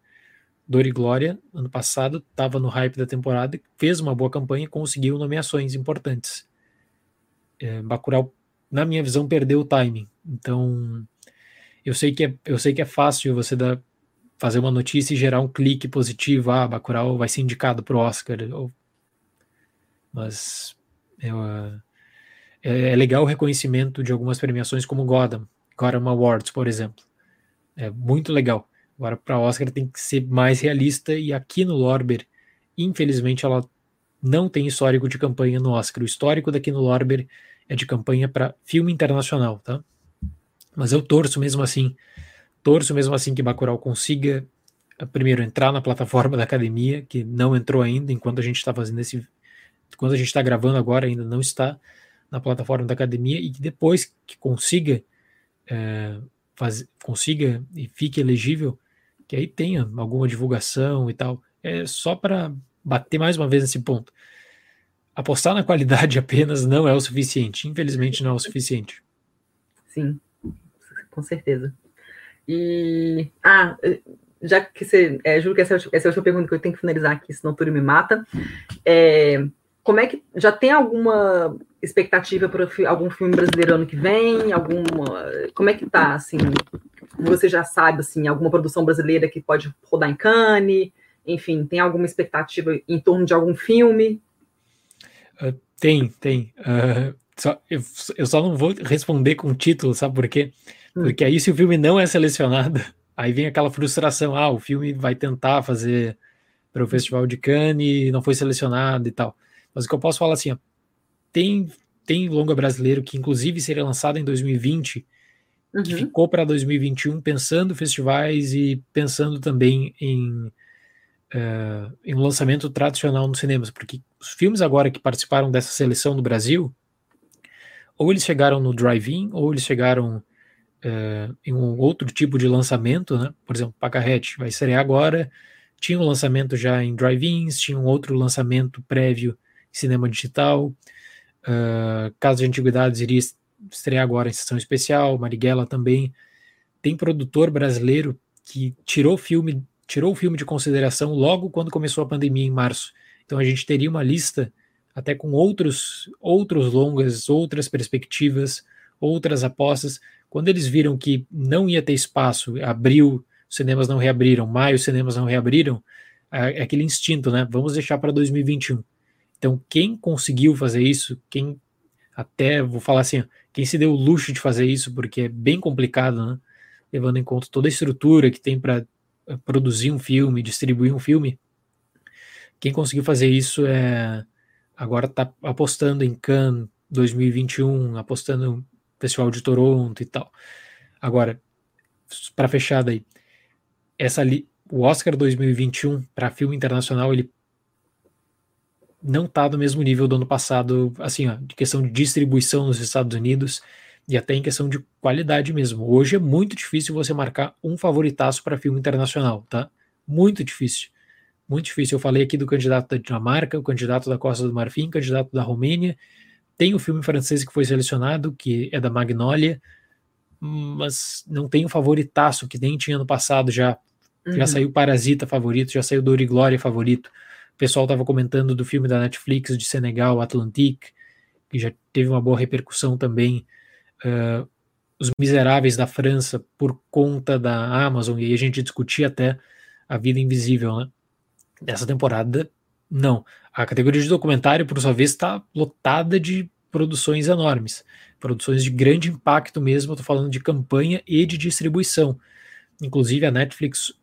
Dor e Glória, ano passado, estava no hype da temporada, fez uma boa campanha e conseguiu nomeações importantes. É, Bacurau, na minha visão, perdeu o timing. Então, eu sei que é, eu sei que é fácil você dar, fazer uma notícia e gerar um clique positivo. Ah, Bacurau vai ser indicado para o Oscar. Ou, mas eu, é, é, legal o reconhecimento de algumas premiações como Gotham, Gotham Awards, por exemplo. É muito legal. Agora, para Oscar tem que ser mais realista, e aqui no Lorber, infelizmente, ela não tem histórico de campanha no Oscar. O histórico daqui no Lorber é de campanha para filme internacional, tá? Mas eu torço mesmo assim, torço mesmo assim que Bacurau consiga eh, primeiro entrar na plataforma da academia, que não entrou ainda, enquanto a gente está fazendo esse. Quando a gente está gravando agora, ainda não está na plataforma da academia, e que depois que consiga, é, faz, consiga e fique elegível, que aí tenha alguma divulgação e tal. É só para bater mais uma vez nesse ponto. Apostar na qualidade apenas não é o suficiente. Infelizmente, não é o suficiente. Sim, com certeza. E. Ah, já que você. É, juro que essa, essa é a última pergunta que eu tenho que finalizar aqui, senão tudo me mata. É, como é que. Já tem alguma expectativa para algum filme brasileiro ano que vem? Alguma. Como é que tá, assim? Você já sabe, assim, alguma produção brasileira que pode rodar em Cannes? Enfim, tem alguma expectativa em torno de algum filme? Uh, tem, tem. Uh, só, eu, eu, só não vou responder com título, sabe por quê? Hum. Porque aí, se o filme não é selecionado, aí vem aquela frustração: ah, o filme vai tentar fazer para o Festival de Cannes e não foi selecionado e tal. Mas o que eu posso falar assim, ó, tem, tem longa brasileiro que, inclusive, seria lançado em 2020 uhum. que ficou para 2021 pensando festivais e pensando também em, uh, em um lançamento tradicional nos cinemas, porque os filmes agora que participaram dessa seleção do Brasil, ou eles chegaram no drive-in, ou eles chegaram uh, em um outro tipo de lançamento, né? Por exemplo, Pacarrete vai estrear agora, tinha um lançamento já em drive-ins, tinha um outro lançamento prévio cinema digital, uh, Casa de Antiguidades iria estrear agora em sessão especial, Marighella também. Tem produtor brasileiro que tirou o filme, tirou o filme de consideração logo quando começou a pandemia em março. Então a gente teria uma lista até com outros outros longas, outras perspectivas, outras apostas. Quando eles viram que não ia ter espaço, abril, os cinemas não reabriram, maio, os cinemas não reabriram, é, é aquele instinto, né? Vamos deixar para 2021. Então, quem conseguiu fazer isso, quem até vou falar assim, quem se deu o luxo de fazer isso, porque é bem complicado, né? levando em conta toda a estrutura que tem para eh, produzir um filme, distribuir um filme, quem conseguiu fazer isso é agora está apostando em Cannes 2021, apostando no Festival de Toronto e tal. Agora, para fechar daí, essa o Oscar 2021 para filme internacional ele não está no mesmo nível do ano passado, assim, ó, de questão de distribuição nos Estados Unidos e até em questão de qualidade mesmo. Hoje é muito difícil você marcar um favoritaço para filme internacional, tá? Muito difícil. Muito difícil. Eu falei aqui do candidato da Dinamarca, o candidato da Costa do Marfim, candidato da Romênia. Tem o filme francês que foi selecionado, que é da Magnolia, mas não tem o favoritaço que nem tinha no passado já. Uhum. Já saiu Parasita favorito, já saiu Dor e Glória favorito. O pessoal estava comentando do filme da Netflix de Senegal, Atlantique, que já teve uma boa repercussão também. Uh, Os Miseráveis da França, por conta da Amazon, e aí a gente discutia até A Vida Invisível, né? Dessa temporada, não. A categoria de documentário, por sua vez, está lotada de produções enormes, produções de grande impacto mesmo. Estou falando de campanha e de distribuição. Inclusive, a Netflix,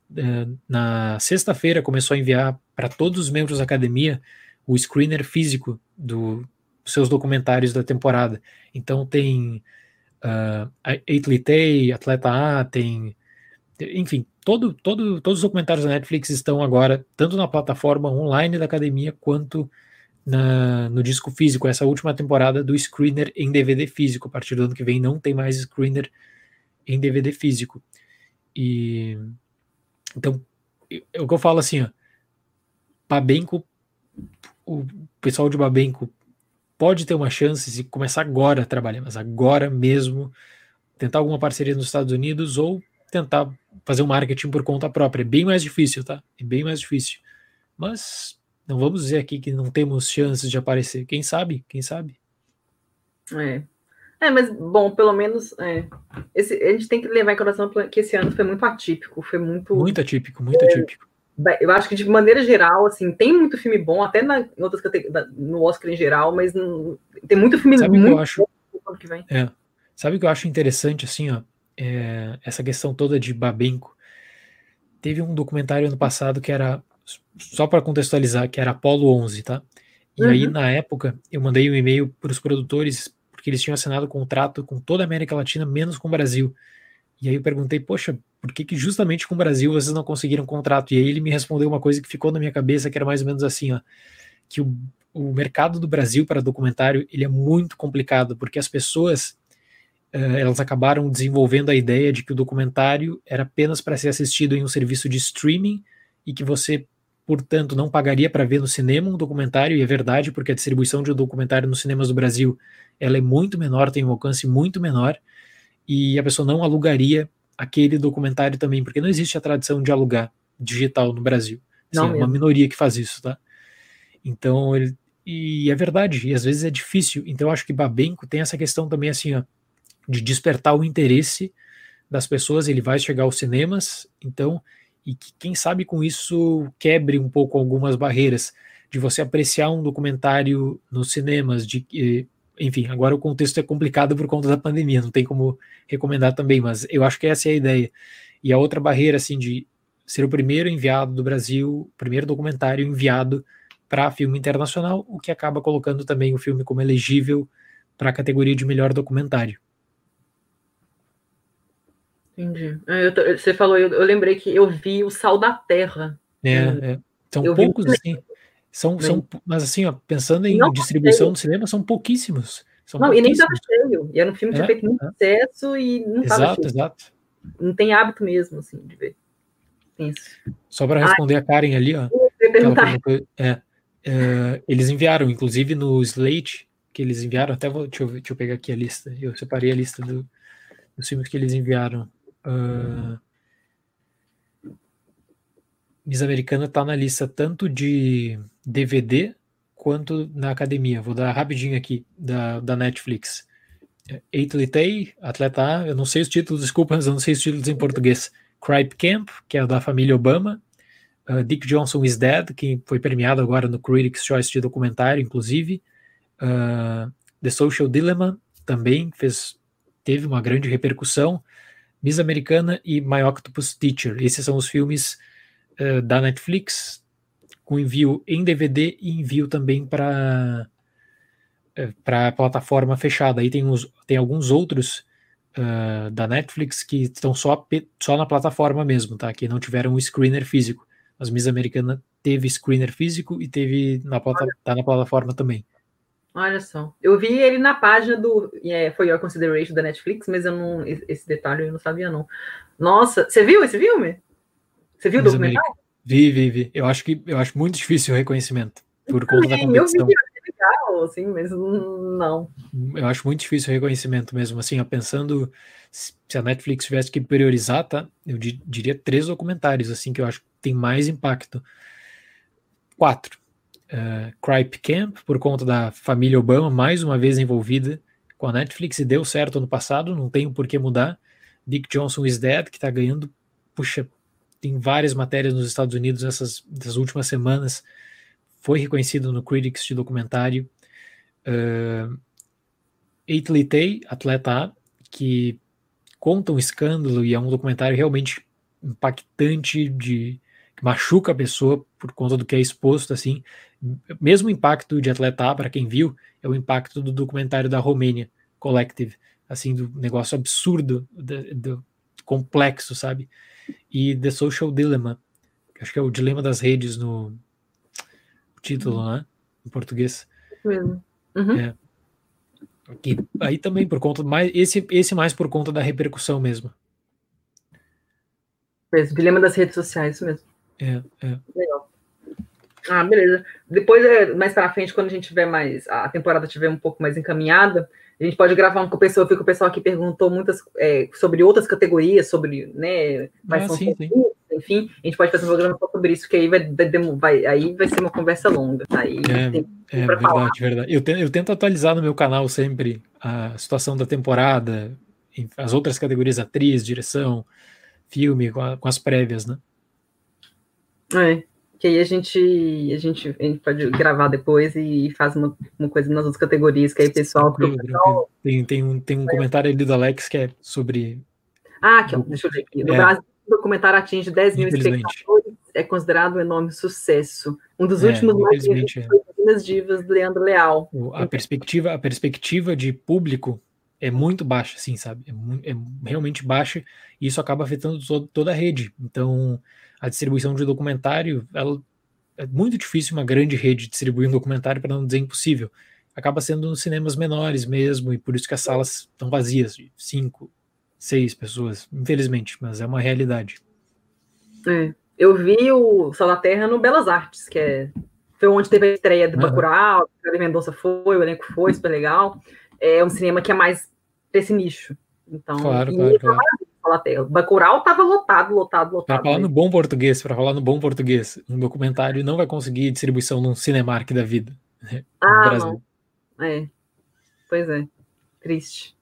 na sexta-feira, começou a enviar para todos os membros da academia o screener físico do, dos seus documentários da temporada. Então, tem uh, Athlete Atleta A, tem. Enfim, todo, todo, todos os documentários da Netflix estão agora, tanto na plataforma online da academia, quanto na, no disco físico. Essa última temporada do screener em DVD físico. A partir do ano que vem não tem mais screener em DVD físico. E então, é o que eu falo assim, ó, Babenco, o pessoal de Babenco pode ter uma chance se começar agora a trabalhar, mas agora mesmo, tentar alguma parceria nos Estados Unidos ou tentar fazer um marketing por conta própria. É bem mais difícil, tá? É bem mais difícil. Mas não vamos dizer aqui que não temos chances de aparecer. Quem sabe? Quem sabe? É. É, mas bom, pelo menos é, esse, a gente tem que levar em consideração que esse ano foi muito atípico, foi muito. Muito atípico, muito é, atípico. Eu acho que de maneira geral, assim, tem muito filme bom, até na, em outras no Oscar em geral, mas não, tem muito filme Sabe muito que eu acho, bom que vem. É, Sabe o que eu acho interessante, assim, ó? É, essa questão toda de Babenco. Teve um documentário ano passado que era, só para contextualizar, que era Apollo 11, tá? E uhum. aí, na época, eu mandei um e-mail para os produtores porque eles tinham assinado contrato com toda a América Latina, menos com o Brasil. E aí eu perguntei, poxa, por que, que justamente com o Brasil vocês não conseguiram contrato? E aí ele me respondeu uma coisa que ficou na minha cabeça, que era mais ou menos assim, ó, que o, o mercado do Brasil para documentário ele é muito complicado, porque as pessoas uh, elas acabaram desenvolvendo a ideia de que o documentário era apenas para ser assistido em um serviço de streaming e que você portanto não pagaria para ver no cinema um documentário, e é verdade, porque a distribuição de um documentário nos cinemas do Brasil ela é muito menor, tem um alcance muito menor, e a pessoa não alugaria aquele documentário também, porque não existe a tradição de alugar digital no Brasil. Assim, é uma minoria que faz isso, tá? Então, ele, e é verdade, e às vezes é difícil. Então, eu acho que Babenco tem essa questão também, assim, ó, de despertar o interesse das pessoas. Ele vai chegar aos cinemas, então, e que, quem sabe com isso quebre um pouco algumas barreiras de você apreciar um documentário nos cinemas, de enfim, agora o contexto é complicado por conta da pandemia, não tem como recomendar também, mas eu acho que essa é a ideia. E a outra barreira, assim, de ser o primeiro enviado do Brasil, primeiro documentário enviado para filme internacional, o que acaba colocando também o filme como elegível para a categoria de melhor documentário. Entendi. É, eu, você falou, eu, eu, lembrei que eu vi o Sal da Terra. É, é. São eu poucos, assim. São, são, mas assim, ó, pensando em não distribuição no cinema, são pouquíssimos. São não, e nem estava cheio. E era um filme que é, feito muito é. sucesso e não estava Exato, cheio. exato. Não tem hábito mesmo, assim, de ver. Só para responder a Karen ali, ó. É, é, eles enviaram, inclusive no Slate, que eles enviaram, até vou, deixa eu, deixa eu pegar aqui a lista. Eu separei a lista do, dos filmes que eles enviaram. Uh, Miss Americana está na lista tanto de DVD quanto na academia. Vou dar rapidinho aqui da, da Netflix. Eight Litei, Atleta A, eu não sei os títulos, desculpa, mas eu não sei os títulos em português. Cripe Camp, que é da família Obama. Uh, Dick Johnson is Dead, que foi premiado agora no Critics' Choice de documentário, inclusive. Uh, The Social Dilemma, também fez, teve uma grande repercussão. Miss Americana e My Octopus Teacher. Esses são os filmes uh, da Netflix, com envio em DVD e envio também para uh, para plataforma fechada. Aí tem, uns, tem alguns outros uh, da Netflix que estão só, só na plataforma mesmo, tá? Que não tiveram um screener físico. As Miss Americana teve screener físico e teve na, plata, tá na plataforma também. Olha só. Eu vi ele na página do é, For Your Consideration da Netflix, mas eu não. Esse detalhe eu não sabia, não. Nossa, você viu esse filme? Você viu o documentário? Vi, vi, vi. Eu acho que eu acho muito difícil o reconhecimento por conta da competição. Eu vi, legal, assim, mas não. Eu acho muito difícil o reconhecimento mesmo, assim, ó, pensando se a Netflix tivesse que priorizar, tá? Eu diria três documentários, assim, que eu acho que tem mais impacto. Quatro. Uh, Cripe Camp, por conta da família Obama, mais uma vez envolvida com a Netflix, e deu certo ano passado, não tem por que mudar. Dick Johnson is Dead, que tá ganhando, puxa, tem várias matérias nos Estados Unidos essas, essas últimas semanas, foi reconhecido no Critics de documentário. Uh, Eight Litei, Atleta A, que conta um escândalo e é um documentário realmente impactante, de, machuca a pessoa por conta do que é exposto, assim. Mesmo impacto de Atleta A, para quem viu, é o impacto do documentário da Romênia, Collective, assim, do negócio absurdo, do, do complexo, sabe? e The Social Dilemma, que acho que é o dilema das redes no título, uhum. né? Em português. Uhum. É. E aí também por conta mais esse esse mais por conta da repercussão mesmo. Mesmo, dilema das redes sociais, isso mesmo. É, é. Legal. Ah, beleza. Depois, é, mais para frente, quando a gente tiver mais, a temporada tiver um pouco mais encaminhada, a gente pode gravar um com o pessoal, que o pessoal aqui perguntou muitas é, sobre outras categorias, sobre, né, ah, sim, sim. enfim, a gente pode fazer um programa sobre isso, que aí vai, vai, aí vai ser uma conversa longa. Aí é, tem é verdade, falar. verdade. Eu, tento, eu tento atualizar no meu canal sempre a situação da temporada, as outras categorias, atriz, direção, filme, com, a, com as prévias, né? É que aí a gente, a gente, a gente pode gravar depois e faz uma, uma coisa nas outras categorias, que aí o pessoal. pessoal... Tem, tem, um, tem um comentário ali do Alex que é sobre. Ah, aqui, ó, deixa eu ver aqui. No é, Brasil, o documentário atinge 10 mil espectadores, é considerado um enorme sucesso. Um dos é, últimos mais foi as divas do Leandro Leal. A perspectiva, a perspectiva de público é muito baixa, assim, sabe? É, é realmente baixa e isso acaba afetando todo, toda a rede. Então a distribuição de documentário, ela, é muito difícil uma grande rede distribuir um documentário para não dizer impossível. Acaba sendo nos cinemas menores mesmo, e por isso que as salas estão vazias, de cinco, seis pessoas, infelizmente, mas é uma realidade. É. Eu vi o Sal da Terra no Belas Artes, que é, foi onde teve a estreia do Bacurau, uhum. Mendonça foi, o elenco foi, super legal. É um cinema que é mais desse nicho. Então, claro, claro, claro. Plateia. Bacurau estava lotado, lotado, lotado. Para falar no bom português, para falar no bom português, um documentário não vai conseguir distribuição num Cinemark da vida. Né, ah, não. É. Pois é. Triste.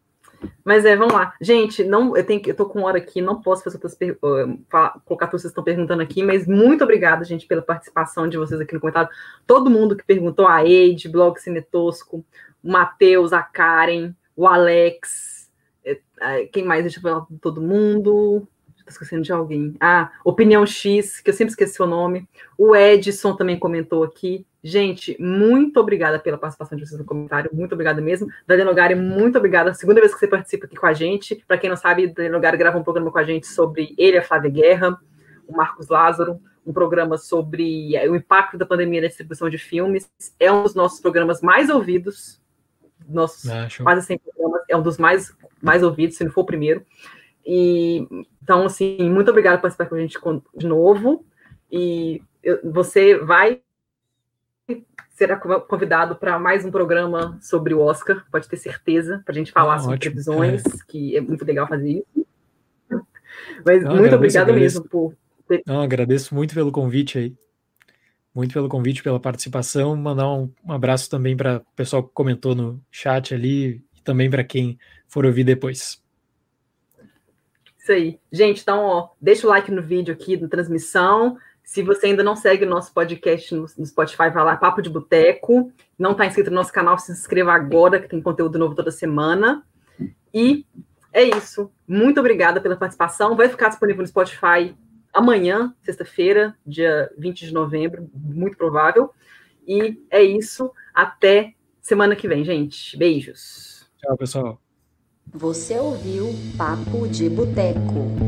Mas é, vamos lá. Gente, não, eu tenho eu tô com hora aqui, não posso fazer outras uh, colocar tudo que vocês estão perguntando aqui, mas muito obrigada, gente, pela participação de vocês aqui no comentário. Todo mundo que perguntou, a Eide, Blog Cinetosco, o Matheus, a Karen, o Alex, quem mais? Deixa eu falar com todo mundo. Estou esquecendo de alguém. Ah, Opinião X, que eu sempre esqueci o nome. O Edson também comentou aqui. Gente, muito obrigada pela participação de vocês no comentário. Muito obrigada mesmo. Daniel Nogari, muito obrigada. Segunda vez que você participa aqui com a gente. Para quem não sabe, Daniel Nogari grava um programa com a gente sobre ele, a Flávia Guerra, o Marcos Lázaro, um programa sobre o impacto da pandemia na distribuição de filmes. É um dos nossos programas mais ouvidos. Nossos ah, quase 100 programas. É um dos mais mais ouvido, se não for o primeiro. E então, assim, muito obrigada por participar com a gente de novo. E eu, você vai será convidado para mais um programa sobre o Oscar, pode ter certeza, para a gente falar ah, sobre ótimo. previsões, é. que é muito legal fazer isso. Mas Não, muito obrigada mesmo por. Não, agradeço muito pelo convite aí. Muito pelo convite, pela participação. Mandar um, um abraço também para o pessoal que comentou no chat ali e também para quem for ouvir depois. Isso aí. Gente, então, ó, deixa o like no vídeo aqui, na transmissão. Se você ainda não segue o nosso podcast no, no Spotify, vai lá, Papo de Boteco. Não está inscrito no nosso canal, se inscreva agora, que tem conteúdo novo toda semana. E é isso. Muito obrigada pela participação. Vai ficar disponível no Spotify amanhã, sexta-feira, dia 20 de novembro, muito provável. E é isso. Até semana que vem, gente. Beijos. Tchau, pessoal. Você ouviu Papo de Boteco.